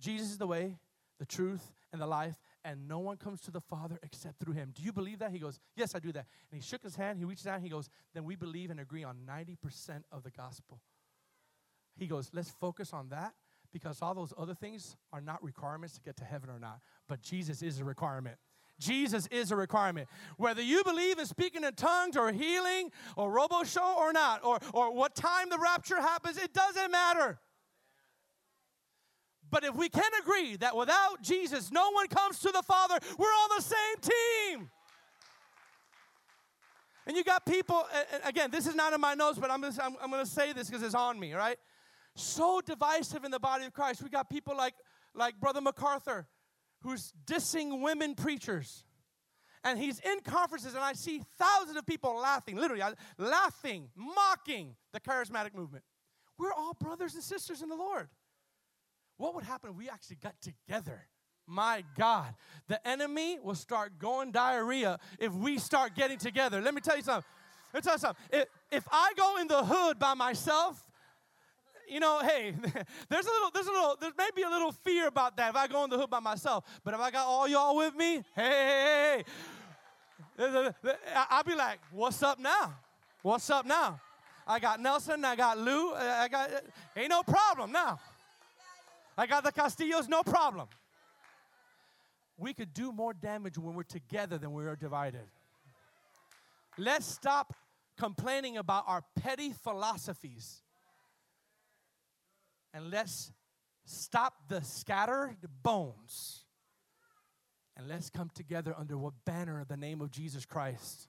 Jesus is the way, the truth, and the life, and no one comes to the Father except through him. Do you believe that? He goes, Yes, I do that. And he shook his hand, he reached out, he goes, Then we believe and agree on 90% of the gospel. He goes, Let's focus on that because all those other things are not requirements to get to heaven or not, but Jesus is a requirement. Jesus is a requirement. Whether you believe in speaking in tongues or healing or robo show or not, or, or what time the rapture happens, it doesn't matter. But if we can agree that without Jesus, no one comes to the Father, we're on the same team. And you got people, again, this is not in my notes, but I'm I'm, I'm gonna say this because it's on me, right? So divisive in the body of Christ. We got people like, like Brother MacArthur, who's dissing women preachers. And he's in conferences, and I see thousands of people laughing, literally laughing, mocking the charismatic movement. We're all brothers and sisters in the Lord. What would happen if we actually got together? My God, the enemy will start going diarrhea if we start getting together. Let me tell you something. Let me tell you something. If, if I go in the hood by myself, you know, hey, there's a little, there's a little, there may be a little fear about that if I go in the hood by myself. But if I got all y'all with me, hey, hey, hey, I'll be like, what's up now? What's up now? I got Nelson, I got Lou, I got, ain't no problem now. I got the Castillos, no problem. We could do more damage when we're together than we are divided. Let's stop complaining about our petty philosophies and let's stop the scattered bones and let's come together under what banner of the name of Jesus Christ.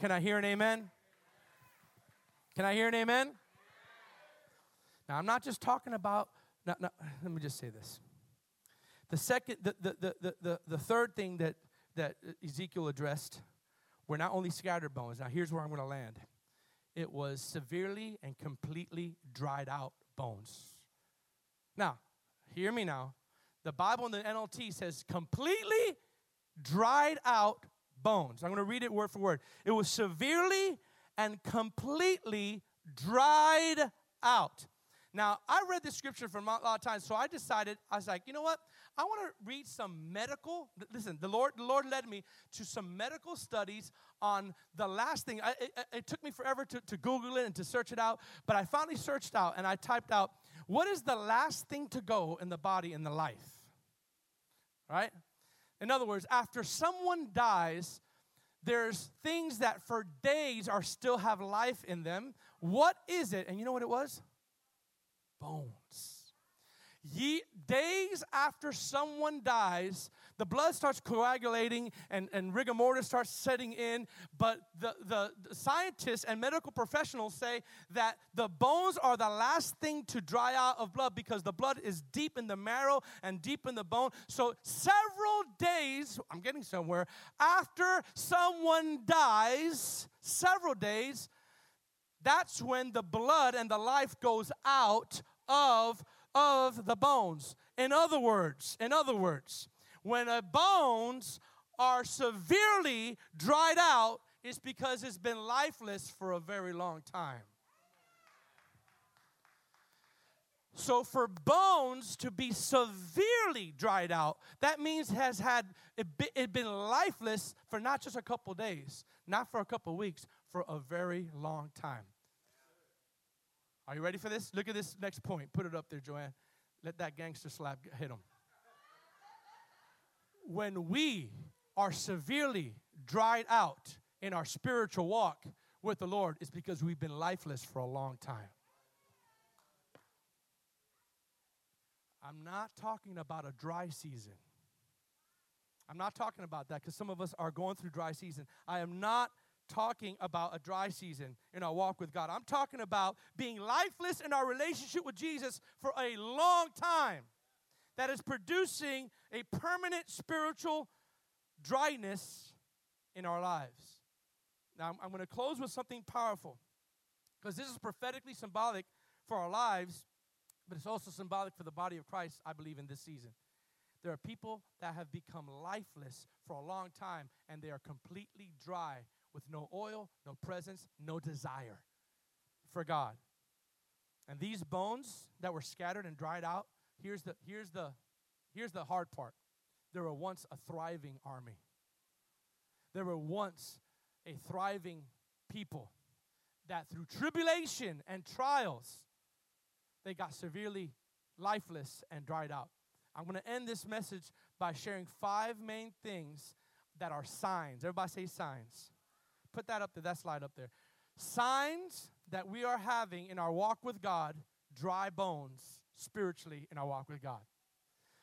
Can I hear an amen? Can I hear an amen? Now, I'm not just talking about, no, no, let me just say this. The second, the, the, the, the, the third thing that, that Ezekiel addressed were not only scattered bones. Now, here's where I'm going to land it was severely and completely dried out bones. Now, hear me now. The Bible in the NLT says completely dried out bones. I'm going to read it word for word. It was severely and completely dried out. Now, I read this scripture for a lot of times, so I decided, I was like, you know what? I want to read some medical. Listen, the Lord, the Lord led me to some medical studies on the last thing. I, it, it, took me forever to, to Google it and to search it out, but I finally searched out and I typed out, what is the last thing to go in the body in the life? Right? In other words, after someone dies, there's things that for days are still have life in them. What is it? And you know what it was? Bones. Ye, days after someone dies, the blood starts coagulating and, and rigor mortis starts setting in. But the, the, the scientists and medical professionals say that the bones are the last thing to dry out of blood because the blood is deep in the marrow and deep in the bone. So, several days, I'm getting somewhere, after someone dies, several days, that's when the blood and the life goes out of of the bones. In other words, in other words, when a bones are severely dried out, it's because it's been lifeless for a very long time. So for bones to be severely dried out, that means has had it, been lifeless for not just a couple days, not for a couple weeks, for a very long time. Are you ready for this? Look at this next point. Put it up there, Joanne. Let that gangster slap hit him. When we are severely dried out in our spiritual walk with the Lord, it's because we've been lifeless for a long time. I'm not talking about a dry season. I'm not talking about that because some of us are going through dry season. I am not talking about a dry season in our walk with God. I'm talking about being lifeless in our relationship with Jesus for a long time that is producing a permanent spiritual dryness in our lives. Now, I'm, I'm going to close with something powerful because this is prophetically symbolic for our lives, but it's also symbolic for the body of Christ, I believe, in this season. There are people that have become lifeless for a long time and they are completely dry with no oil, no presence, no desire for God. And these bones that were scattered and dried out, here's the here's the here's the hard part. There were once a thriving army. There were once a thriving people that through tribulation and trials they got severely lifeless and dried out. I'm going to end this message by sharing five main things that are signs. Everybody say signs. Put that up there, that slide up there. Signs that we are having in our walk with God, dry bones spiritually in our walk with God.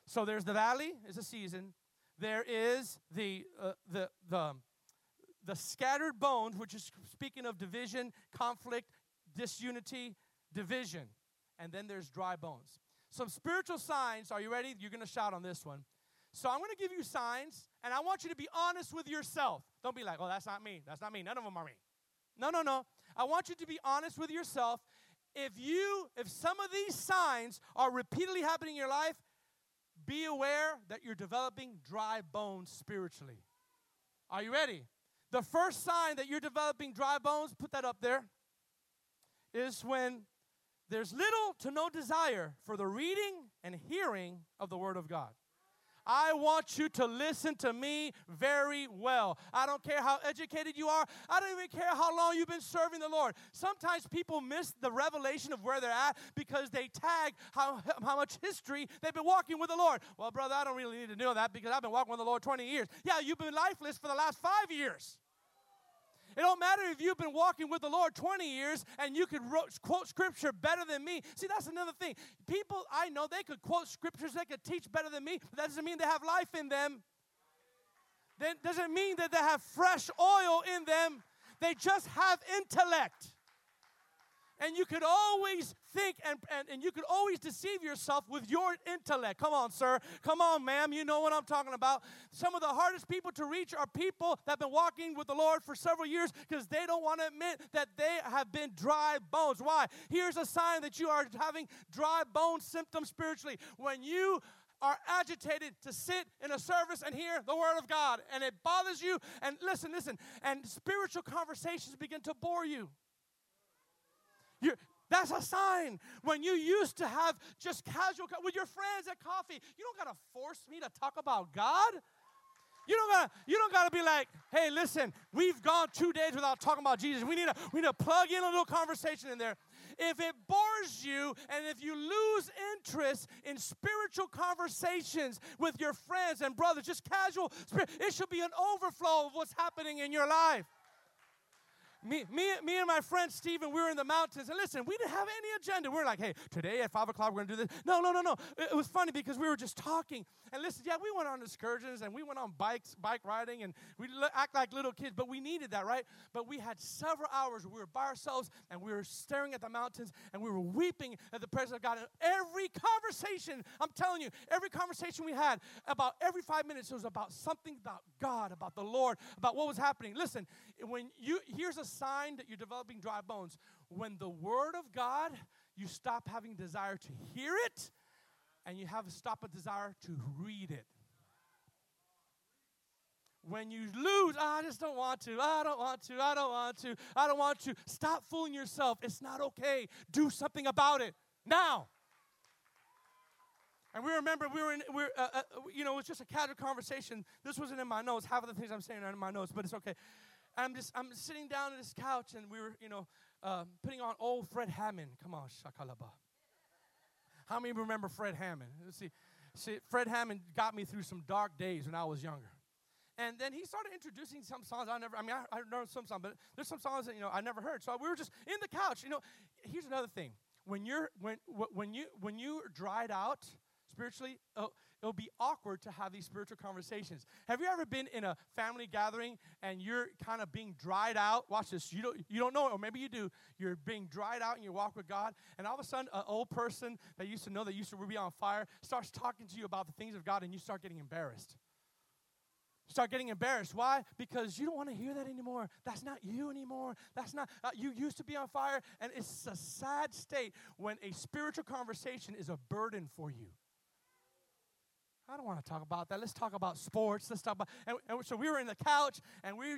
So there's the valley, is a season. There is the uh, the the the scattered bones, which is speaking of division, conflict, disunity, division. And then there's dry bones. Some spiritual signs. Are you ready? You're going to shout on this one. So I'm going to give you signs, and I want you to be honest with yourself. Don't be like, oh, that's not me. That's not me. None of them are me. No, no, no. I want you to be honest with yourself. If you, if some of these signs are repeatedly happening in your life, be aware that you're developing dry bones spiritually. Are you ready? The first sign that you're developing dry bones, put that up there, is when there's little to no desire for the reading and hearing of the Word of God. I want you to listen to me very well. I don't care how educated you are. I don't even care how long you've been serving the Lord. Sometimes people miss the revelation of where they're at because they tag how, how much history they've been walking with the Lord. Well, brother, I don't really need to know that because I've been walking with the Lord 20 years. Yeah, you've been lifeless for the last five years. It don't matter if you've been walking with the Lord 20 years and you could quote scripture better than me. See, that's another thing. People I know, they could quote scriptures, they could teach better than me, but that doesn't mean they have life in them. That doesn't mean that they have fresh oil in them. They just have intellect. And you could always think and, and, and you could always deceive yourself with your intellect. Come on, sir. Come on, ma'am. You know what I'm talking about. Some of the hardest people to reach are people that have been walking with the Lord for several years because they don't want to admit that they have been dry bones. Why? Here's a sign that you are having dry bone symptoms spiritually. When you are agitated to sit in a service and hear the word of God and it bothers you and listen listen and spiritual conversations begin to bore you you that's a sign when you used to have just casual with your friends at coffee you don't got to force me to talk about God you don't gotta, you don't gotta be like, hey, listen, we've gone two days without talking about Jesus. We need to, we need to plug in a little conversation in there. If it bores you and if you lose interest in spiritual conversations with your friends and brothers, just casual, it should be an overflow of what's happening in your life me, me, me and my friend Stephen, we were in the mountains, and listen, we didn't have any agenda. We were like, hey, today at 5 o'clock, we're going to do this. No, no, no, no. It, it, was funny because we were just talking. And listen, yeah, we went on excursions, and we went on bikes, bike riding, and we act like little kids, but we needed that, right? But we had several hours we were by ourselves, and we were staring at the mountains, and we were weeping at the presence of God. And every conversation, I'm telling you, every conversation we had, about every five minutes, it was about something about God, about the Lord, about what was happening. Listen, when you, here's a sign that you're developing dry bones. When the Word of God, you stop having desire to hear it, and you have a stop a desire to read it. When you lose, oh, I just don't want to, I don't want to, I don't want to, I don't want to. Stop fooling yourself. It's not okay. Do something about it now. And we remember we were in, we are uh, uh, you know, it was just a casual conversation. This wasn't in my notes. Half of the things I'm saying are in my notes, but it's okay. I'm just I'm sitting down on this couch and we were, you know, uh, putting on old Fred Hammond. Come on, shakalaba. How many remember Fred Hammond? Let's see, see, Fred Hammond got me through some dark days when I was younger. And then he started introducing some songs I never, I mean, I, I know some songs, but there's some songs that, you know, I never heard. So we were just in the couch. You know, here's another thing. When you're, when, when you, when you're dried out spiritually, oh, it'll be awkward to have these spiritual conversations. Have you ever been in a family gathering and you're kind of being dried out? Watch this. You don't you don't know, or maybe you do. You're being dried out in your walk with God, and all of a sudden, an old person that used to know that used to be on fire starts talking to you about the things of God, and you start getting embarrassed. Start getting embarrassed. Why? Because you don't want to hear that anymore. That's not you anymore. That's not, uh, you used to be on fire. And it's a sad state when a spiritual conversation is a burden for you. I don't want to talk about that. Let's talk about sports. Let's talk about. And, and so we were in the couch, and we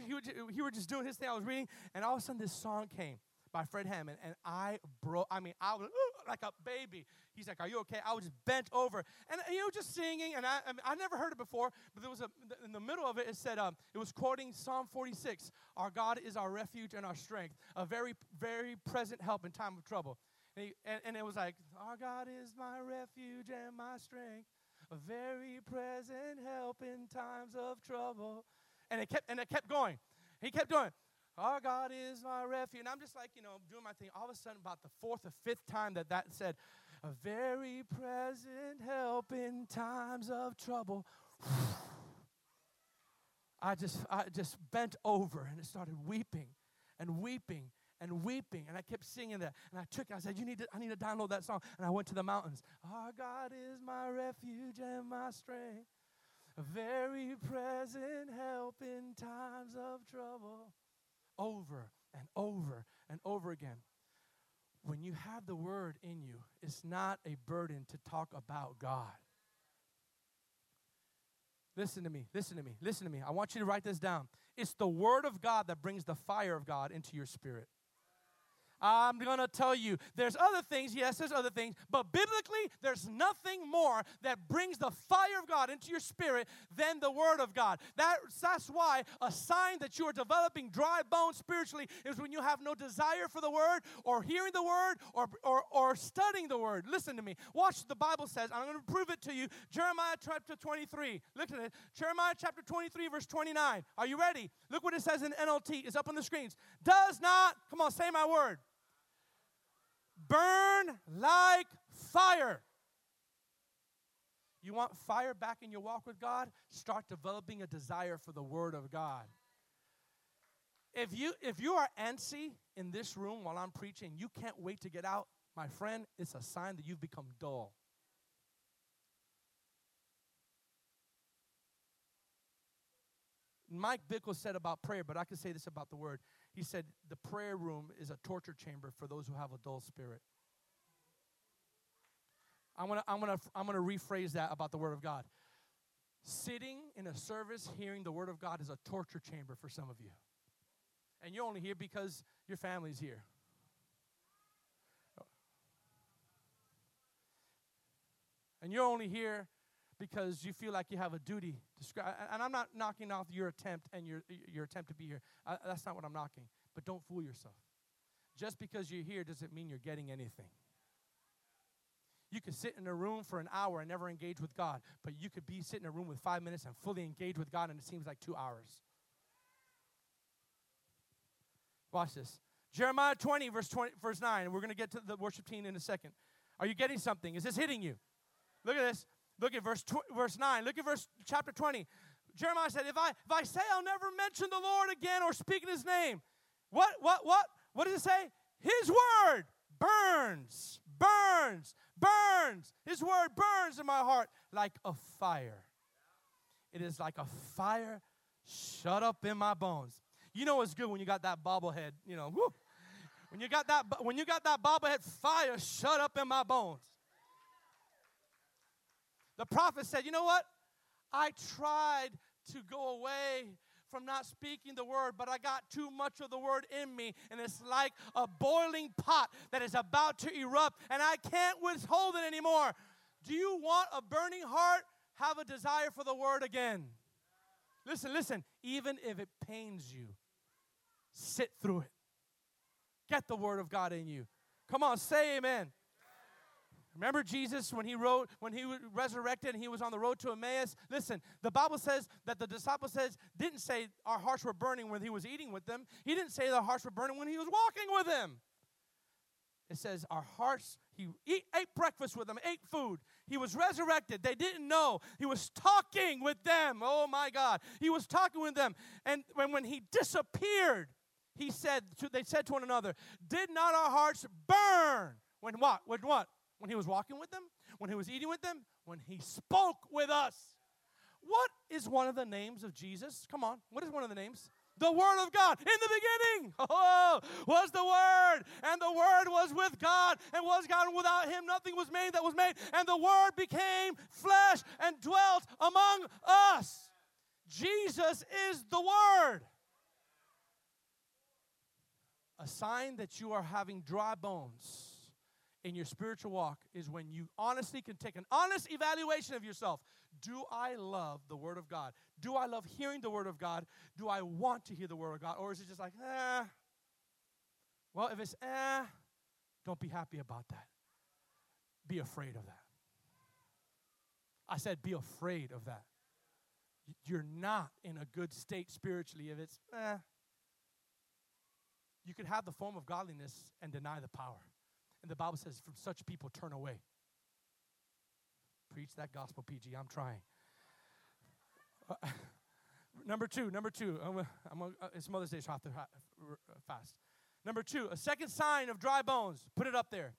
he, were just doing his thing. I was reading, and all of a sudden this song came by Fred Hammond, and I broke. I mean, I was like a baby. He's like, "Are you okay?" I was just bent over, and you know, just singing. And I, I, mean, I never heard it before, but there was a in the middle of it. It said, um, it was quoting Psalm 46. Our God is our refuge and our strength, a very, very present help in time of trouble. And, he, and, and it was like, "Our God is my refuge and my strength." A very present help in times of trouble. And it kept and it kept going. He kept going. Our God is my refuge. And I'm just like, you know, doing my thing. All of a sudden, about the fourth or fifth time that that said, a very present help in times of trouble. I just, I just bent over and it started weeping and weeping and weeping. And I kept singing that. And I took it. I said, You need to, I need to download that song. And I went to the mountains. Our God is my refuge and my strength. A very present help in times of trouble. Over and over and over again. When you have the word in you, it's not a burden to talk about God. Listen to me, listen to me, listen to me. I want you to write this down. It's the word of God that brings the fire of God into your spirit. I'm going to tell you there's other things, yes, there's other things, but biblically, there's nothing more that brings the fire of God into your spirit than the Word of God. That, that's why a sign that you are developing dry bones spiritually is when you have no desire for the Word or hearing the Word or, or, or studying the Word. Listen to me. Watch what the Bible says. I'm going to prove it to you. Jeremiah chapter 23. Look at it. Jeremiah chapter 23, verse 29. Are you ready? Look what it says in NLT. It's up on the screens. Does not, come on, say my word burn like fire. You want fire back in your walk with God? Start developing a desire for the Word of God. If you if you are antsy in this room while I'm preaching, you can't wait to get out, my friend, it's a sign that you've become dull. Mike Bickle said about prayer, but I can say this about the word. He said the prayer room is a torture chamber for those who have a dull spirit. I'm gonna, I'm gonna, I'm gonna rephrase that about the Word of God. Sitting in a service hearing the Word of God is a torture chamber for some of you. And you're only here because your family's here. And you're only here because you feel like you have a duty to. And I'm not knocking off your attempt and your, your attempt to be here. Uh, that's not what I'm knocking. But don't fool yourself. Just because you're here doesn't mean you're getting anything. You could sit in a room for an hour and never engage with God, but you could be sitting in a room with five minutes and fully engage with God, and it seems like two hours. Watch this. Jeremiah 20, verse 20, verse 9. We're going to get to the worship team in a second. Are you getting something? Is this hitting you? Look at this. Look at verse tw- verse 9. Look at verse chapter 20. Jeremiah said, if I if I say I'll never mention the Lord again or speak in his name, what what what? What does it say? His word burns, burns, burns. His word burns in my heart like a fire. It is like a fire shut up in my bones. You know it's good when you got that bobblehead, you know, whoo. When you got that when you got that bobblehead fire shut up in my bones. The prophet said, You know what? I tried to go away from not speaking the word, but I got too much of the word in me, and it's like a boiling pot that is about to erupt, and I can't withhold it anymore. Do you want a burning heart? Have a desire for the word again. Listen, listen, even if it pains you, sit through it. Get the word of God in you. Come on, say amen. Remember Jesus when he wrote, when he resurrected and he was on the road to Emmaus? Listen, the Bible says that the disciple says, didn't say our hearts were burning when he was eating with them. He didn't say the hearts were burning when he was walking with them. It says our hearts, he eat, ate breakfast with them, ate food. He was resurrected. They didn't know. He was talking with them. Oh my God. He was talking with them. And when, when he disappeared, he said, to, they said to one another, Did not our hearts burn? When what? When what? When he was walking with them? When he was eating with them? When he spoke with us? What is one of the names of Jesus? Come on. What is one of the names? The Word of God. In the beginning, oh, was the Word, and the Word was with God, and was God, and without Him nothing was made that was made. And the Word became flesh and dwelt among us. Jesus is the Word. A sign that you are having dry bones in your spiritual walk is when you honestly can take an honest evaluation of yourself. Do I love the Word of God? Do I love hearing the Word of God? Do I want to hear the Word of God? Or is it just like, eh? Well, if it's eh, don't be happy about that. Be afraid of that. I said, be afraid of that. You're not in a good state spiritually if it's eh. You could have the form of godliness and deny the power. And the Bible says, from such people, turn away. Preach that gospel, PG. I'm trying. Number two, number two. I'm, I'm, uh, it's Mother's Day, so I have to fast. Number two, a second sign of dry bones. Put it up there.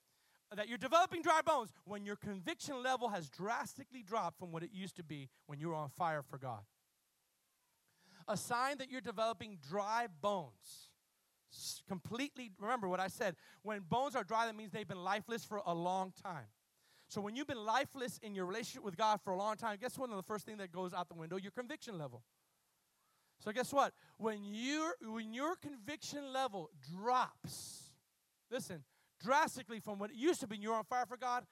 That you're developing dry bones when your conviction level has drastically dropped from what it used to be when you were on fire for God. A sign that you're developing dry bones completely, remember what I said, when bones are dry, that means they've been lifeless for a long time. So when you've been lifeless in your relationship with God for a long time, guess what? The first thing that goes out the window, your conviction level. So guess what? When your when your conviction level drops, listen, drastically from what it used to be, you're on fire for God.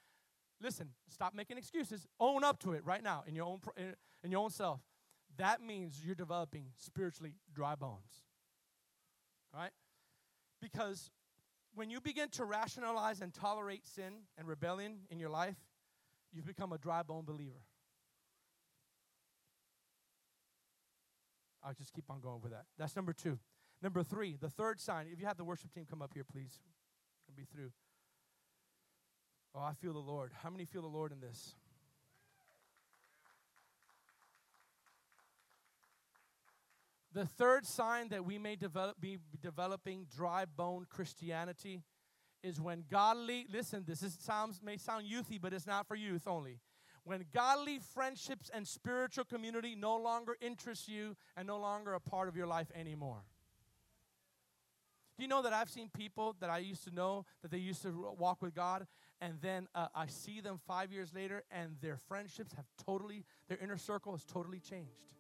Listen, stop making excuses. Own up to it right now in your own in your own self. That means you're developing spiritually dry bones. All right? Because when you begin to rationalize and tolerate sin and rebellion in your life, you've become a dry bone believer. I'll just keep on going with that. That's number two. Number three, the third sign. If you have the worship team come up here, please. I'll be through. Oh, I feel the Lord. How many feel the Lord in this? The third sign that we may develop, be developing dry bone Christianity is when godly, listen, this is, sounds, may sound youthy, but it's not for youth only. When godly friendships and spiritual community no longer interest you and no longer a part of your life anymore. Do you know that I've seen people that I used to know that they used to walk with God and then uh, I see them five years later, and their friendships have totally, their inner circle has totally changed.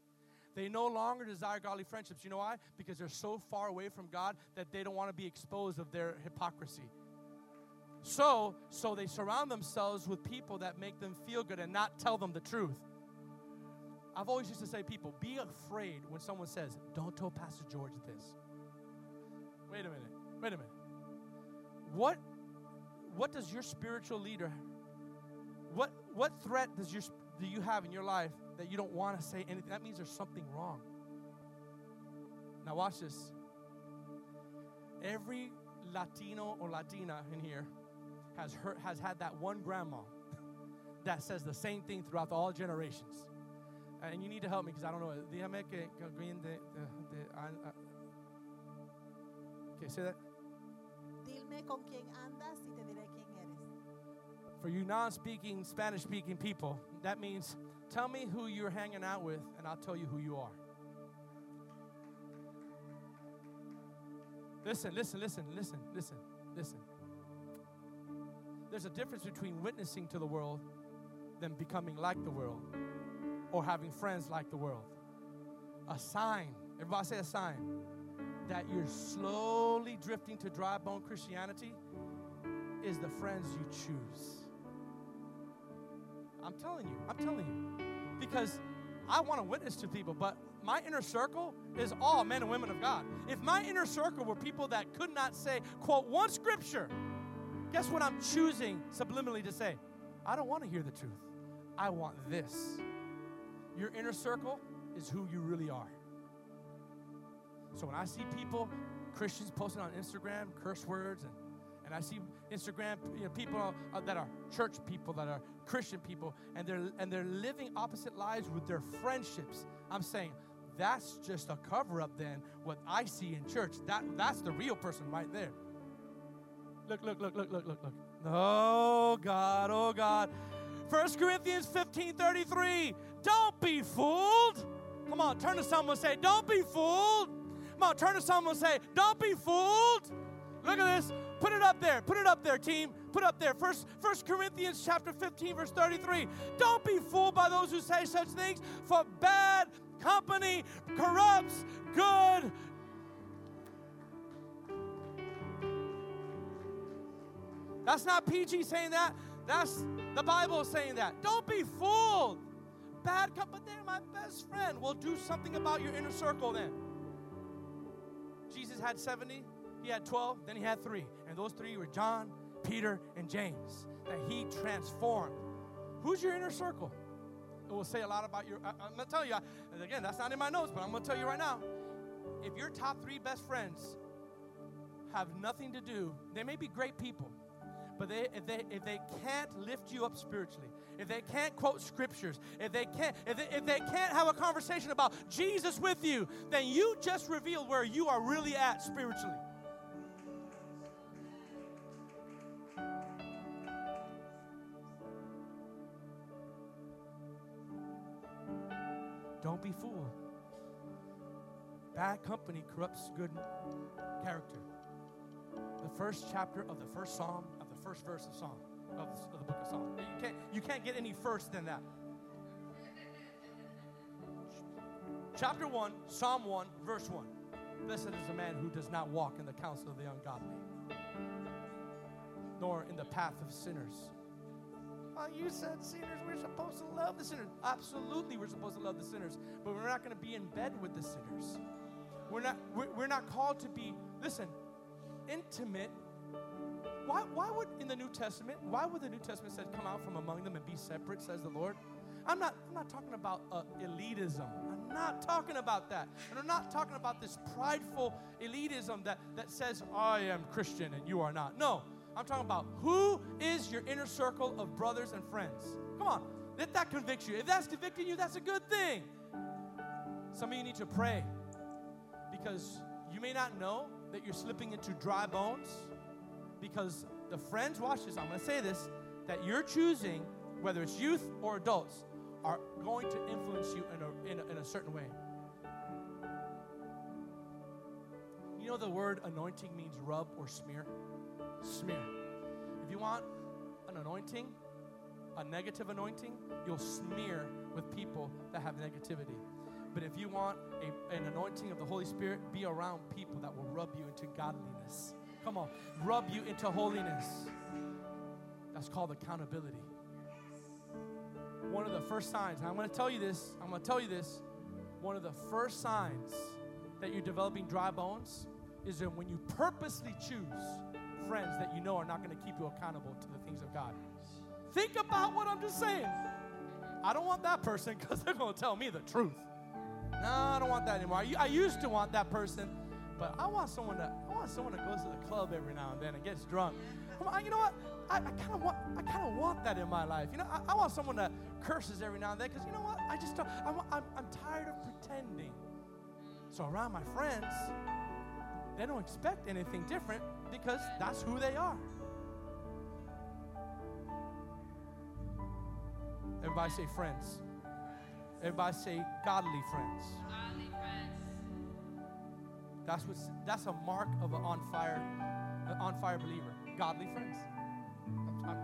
They no longer desire godly friendships. You know why? Because they're so far away from God that they don't want to be exposed of their hypocrisy. So, so they surround themselves with people that make them feel good and not tell them the truth. I've always used to say, people, be afraid when someone says, "Don't tell Pastor George this." Wait a minute. Wait a minute. What what does your spiritual leader what what threat does your do you have in your life that you don't want to say anything? That means there's something wrong. Now watch this. Every Latino or Latina in here has heard, has had that one grandma that says the same thing throughout all generations. And you need to help me because I don't know. Dígame que, de, okay, say that. Con quién andas y te diré. For you non speaking, Spanish speaking people, that means tell me who you're hanging out with and I'll tell you who you are. Listen, listen, listen, listen, listen, listen. There's a difference between witnessing to the world than becoming like the world or having friends like the world. A sign, everybody say a sign, that you're slowly drifting to dry bone Christianity is the friends you choose. I'm telling you, I'm telling you. Because I want to witness to people, but my inner circle is all men and women of God. If my inner circle were people that could not say, quote, one scripture, guess what I'm choosing subliminally to say? I don't want to hear the truth. I want this. Your inner circle is who you really are. So when I see people, Christians posting on Instagram, curse words, and, and I see Instagram you know, people uh, that are church people, that are Christian people, and they're, and they're living opposite lives with their friendships, I'm saying, that's just a cover up then what I see in church. That, that's the real person right there. Look, look, look, look, look, look, look. Oh God, oh God. 1 Corinthians 15 33. Don't be fooled. Come on, turn to someone and say, Don't be fooled. Come on, turn to someone and say, Don't be fooled. Look at this. Put it up there. Put it up there, team. Put up there. First, First Corinthians chapter 15, verse 33. Don't be fooled by those who say such things, for bad company corrupts good. That's not PG saying that. That's the Bible saying that. Don't be fooled. Bad company, they're my best friend. We'll do something about your inner circle then. Jesus had 70, he had 12, then he had three. And those three were John, Peter, and James that he transformed. Who's your inner circle? It will say a lot about your. I, am going to tell you, again, that's not in my notes, but I'm going to tell you right now. If your top three best friends have nothing to do, they may be great people, but they, if, they, if they can't lift you up spiritually, if they can't quote scriptures, if they can't, if they, if they can't have a conversation about Jesus with you, then you just reveal where you are really at spiritually. Don't be fooled. Bad company corrupts good character. The first chapter of the first psalm, of the first verse of Psalm, of the, of the book of Psalm. You can't, you can't get any first than that. Chapter 1, Psalm 1, verse 1. Blessed is the man who does not walk in the counsel of the ungodly, nor in the path of sinners. Oh, you said sinners, we're supposed to love the sinners. Absolutely, we're supposed to love the sinners, but we're not going to be in bed with the sinners. We're not, we're, we're not called to be, listen, intimate. Why, why would, in the New Testament, why would the New Testament say, come out from among them and be separate, says the Lord? I'm not, I'm not talking about uh, elitism. I'm not talking about that. And I'm not talking about this prideful elitism that, that says, I am Christian and you are not. No, I'm talking about who is your inner circle of brothers and friends. Come on, let that convict you. If that's convicting you, that's a good thing. Some of you need to pray because you may not know that you're slipping into dry bones because the friends, watch this, I'm going to say this, that you're choosing, whether it's youth or adults, are going to influence you in a, in a, in a certain way. You know the word anointing means rub or smear? Smear. If you want an anointing, a negative anointing, you'll smear with people that have negativity. But if you want a, an anointing of the Holy Spirit, be around people that will rub you into godliness. Come on, rub you into holiness. That's called accountability. One of the first signs, I'm going to tell you this, I'm going to tell you this. One of the first signs that you're developing dry bones is when you purposely choose friends that you know are not going to keep you accountable to the things of God. Think about what I'm just saying. I don't want that person because they're going to tell me the truth. No, I don't want that anymore. I, I used to want that person, but I want someone to I want someone that goes to the club every now and then and gets drunk. On, you know what? I, I kind of want I kind of want that in my life. You know, I, I, want someone that curses every now and then because you know what? I just don't. I'm, I'm, I'm tired of pretending. So around my friends, they don't expect anything different because that's who they are. Everybody say friends. Everybody say godly friends. Godly friends. That's what that's a mark of an on fire, an on fire believer. Godly friends.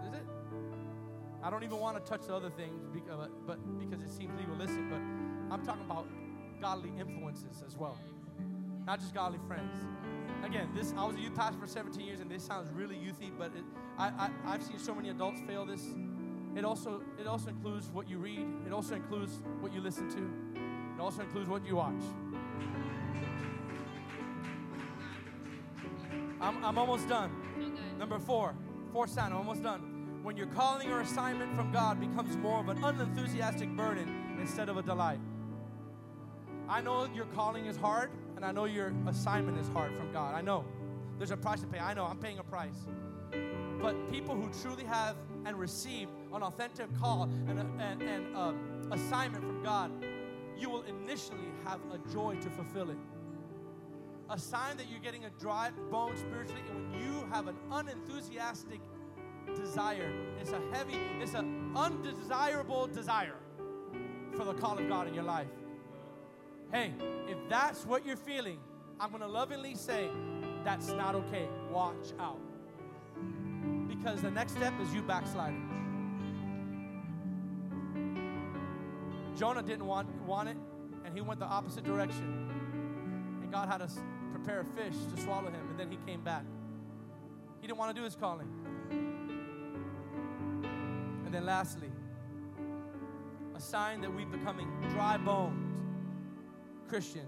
Is it? I don't even want to touch the other things, because, but because it seems legalistic. But I'm talking about godly influences as well, not just godly friends. Again, this I was a youth pastor for 17 years, and this sounds really youthy, but it, I, I I've seen so many adults fail this it also, it also includes what you read, it also includes what you listen to, it also includes what you watch. I'm, I'm almost done. Number four, fourth sign, I'm almost done. When your calling or assignment from God becomes more of an unenthusiastic burden instead of a delight. I know your calling is hard, and I know your assignment is hard from God. I know. There's a price to pay. I know. I'm paying a price. But people who truly have and receive an authentic call and, and, and uh, assignment from God, you will initially have a joy to fulfill it. A sign that you're getting a dry bone spiritually, and when you have an unenthusiastic desire, it's a heavy, it's an undesirable desire for the call of God in your life. Hey, if that's what you're feeling, I'm going to lovingly say, that's not okay. Watch out. Because the next step is you backsliding. Jonah didn't want, want it, and he went the opposite direction. And God had to prepare a fish to swallow him, and then he came back. He didn't want to do his calling. And then lastly, a sign that we're becoming dry boned Christian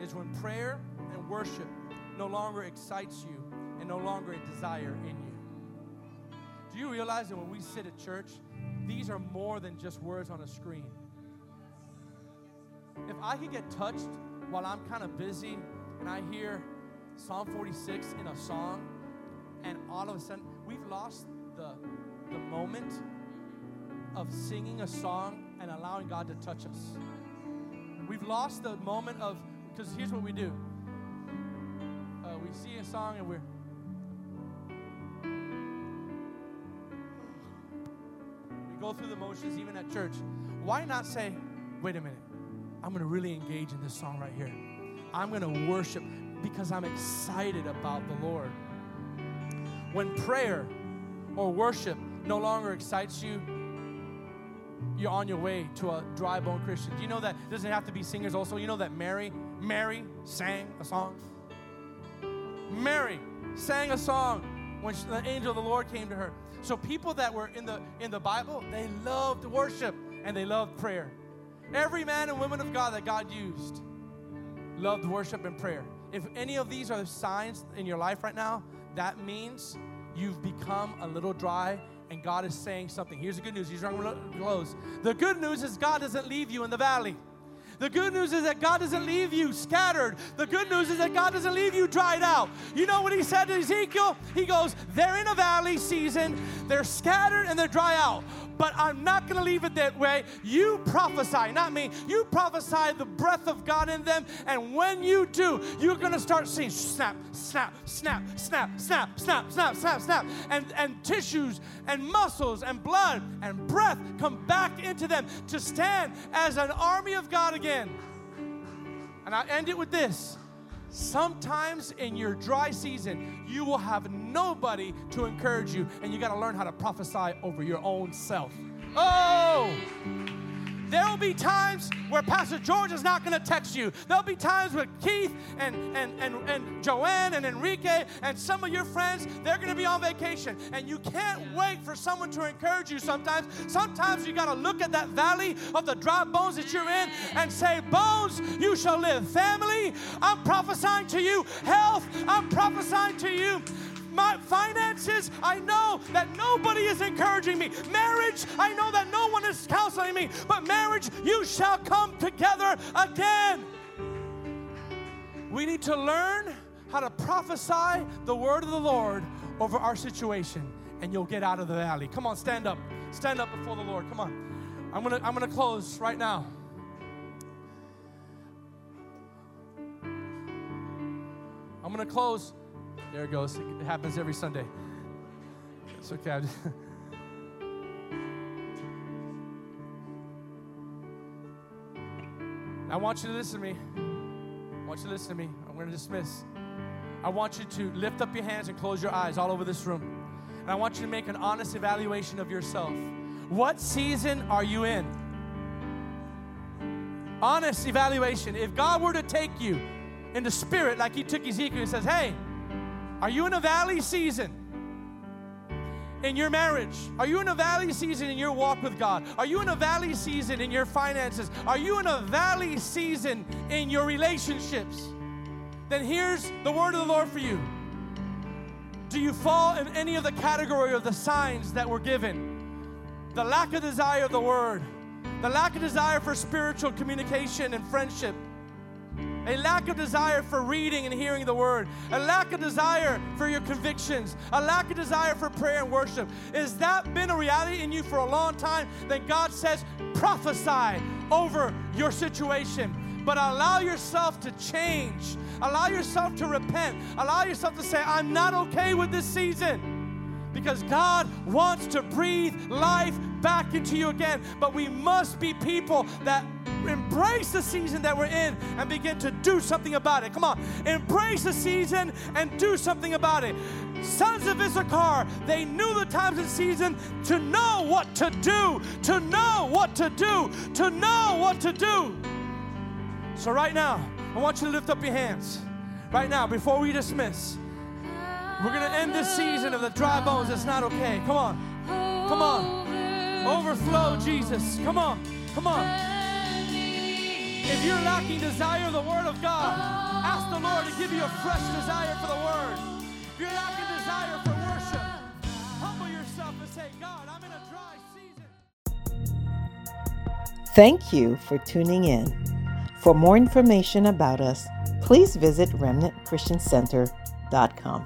is when prayer and worship no longer excites you and no longer a desire in you. Do you realize that when we sit at church, these are more than just words on a screen? If I could get touched while I'm kind of busy and I hear Psalm 46 in a song, and all of a sudden we've lost the, the moment of singing a song and allowing God to touch us. We've lost the moment of, because here's what we do uh, we see a song and we're, go through the motions even at church. Why not say, wait a minute, I'm going to really engage in this song right here. I'm going to worship because I'm excited about the Lord. When prayer or worship no longer excites you, you're on your way to a dry bone Christian. Do you know that doesn't have to be singers also? You know that Mary, Mary sang a song? Mary sang a song when the angel of the Lord came to her. So people that were in the in the Bible, they loved worship and they loved prayer. Every man and woman of God that God used loved worship and prayer. If any of these are signs in your life right now, that means you've become a little dry and God is saying something. Here's the good news. He's to close. The good news is God doesn't leave you in the valley. The good news is that God doesn't leave you scattered. The good news is that God doesn't leave you dried out. You know what he said to Ezekiel? He goes, They're in a valley season, they're scattered and they're dry out but I'm not going to leave it that way. You prophesy, not me. You prophesy the breath of God in them. And when you do, you're going to start seeing snap, snap, snap, snap, snap, snap, snap, snap, snap. And, and tissues and muscles and blood and breath come back into them to stand as an army of God again. And I end it with this Sometimes in your dry season, you will have nobody to encourage you, and you got to learn how to prophesy over your own self. Oh! There will be times where Pastor George is not going to text you. There'll be times where Keith and, and, and, and Joanne and Enrique and some of your friends, they're going to be on vacation. And you can't wait for someone to encourage you sometimes. Sometimes you got to look at that valley of the dry bones that you're in and say, Bones, you shall live. Family, I'm prophesying to you. Health, I'm prophesying to you my finances, I know that nobody is encouraging me. Marriage, I know that no one is counseling me. But marriage, you shall come together again. We need to learn how to prophesy the word of the Lord over our situation, and you'll get out of the valley. Come on, stand up. Stand up before the Lord. Come on. I'm gonna, I'm gonna close right now. I'm gonna close there it goes. It happens every Sunday. It's okay. I, want you to listen to me. I want you to listen to me. I'm going to dismiss. I want you to lift up your hands and close your eyes all over this room. And I want you to make an honest evaluation of yourself. What season are you in? Honest evaluation. If God were to take you in the spirit like He took Ezekiel and says, Hey, are you in a valley season? in your marriage? Are you in a valley season in your walk with God? Are you in a valley season in your finances? Are you in a valley season in your relationships? Then here's the word of the Lord for you. Do you fall in any of the category of the signs that were given? The lack of desire of the word, the lack of desire for spiritual communication and friendship, a lack of desire for reading and hearing the word, a lack of desire for your convictions, a lack of desire for prayer and worship. Is that been a reality in you for a long time? Then God says, prophesy over your situation. But allow yourself to change. Allow yourself to repent. Allow yourself to say, I'm not okay with this season because God wants to breathe life back into you again. But we must be people that embrace the season that we're in and begin to do something about it. Come on, embrace the season and do something about it. Sons of Issachar, they knew the times and season to know what to do, to know what to do, to know what to do. So, right now, I want you to lift up your hands. Right now, before we dismiss, we're going to end this season of the dry bones. It's not okay. Come on. Come on. Overflow, Jesus. Come on. Come on. If you're lacking desire of the Word of God, ask the Lord to give you a fresh desire for the Word. If you're lacking desire for worship, humble yourself and say, God, I'm in a dry season. Thank you for tuning in. For more information about us, please visit remnantchristiancenter.com.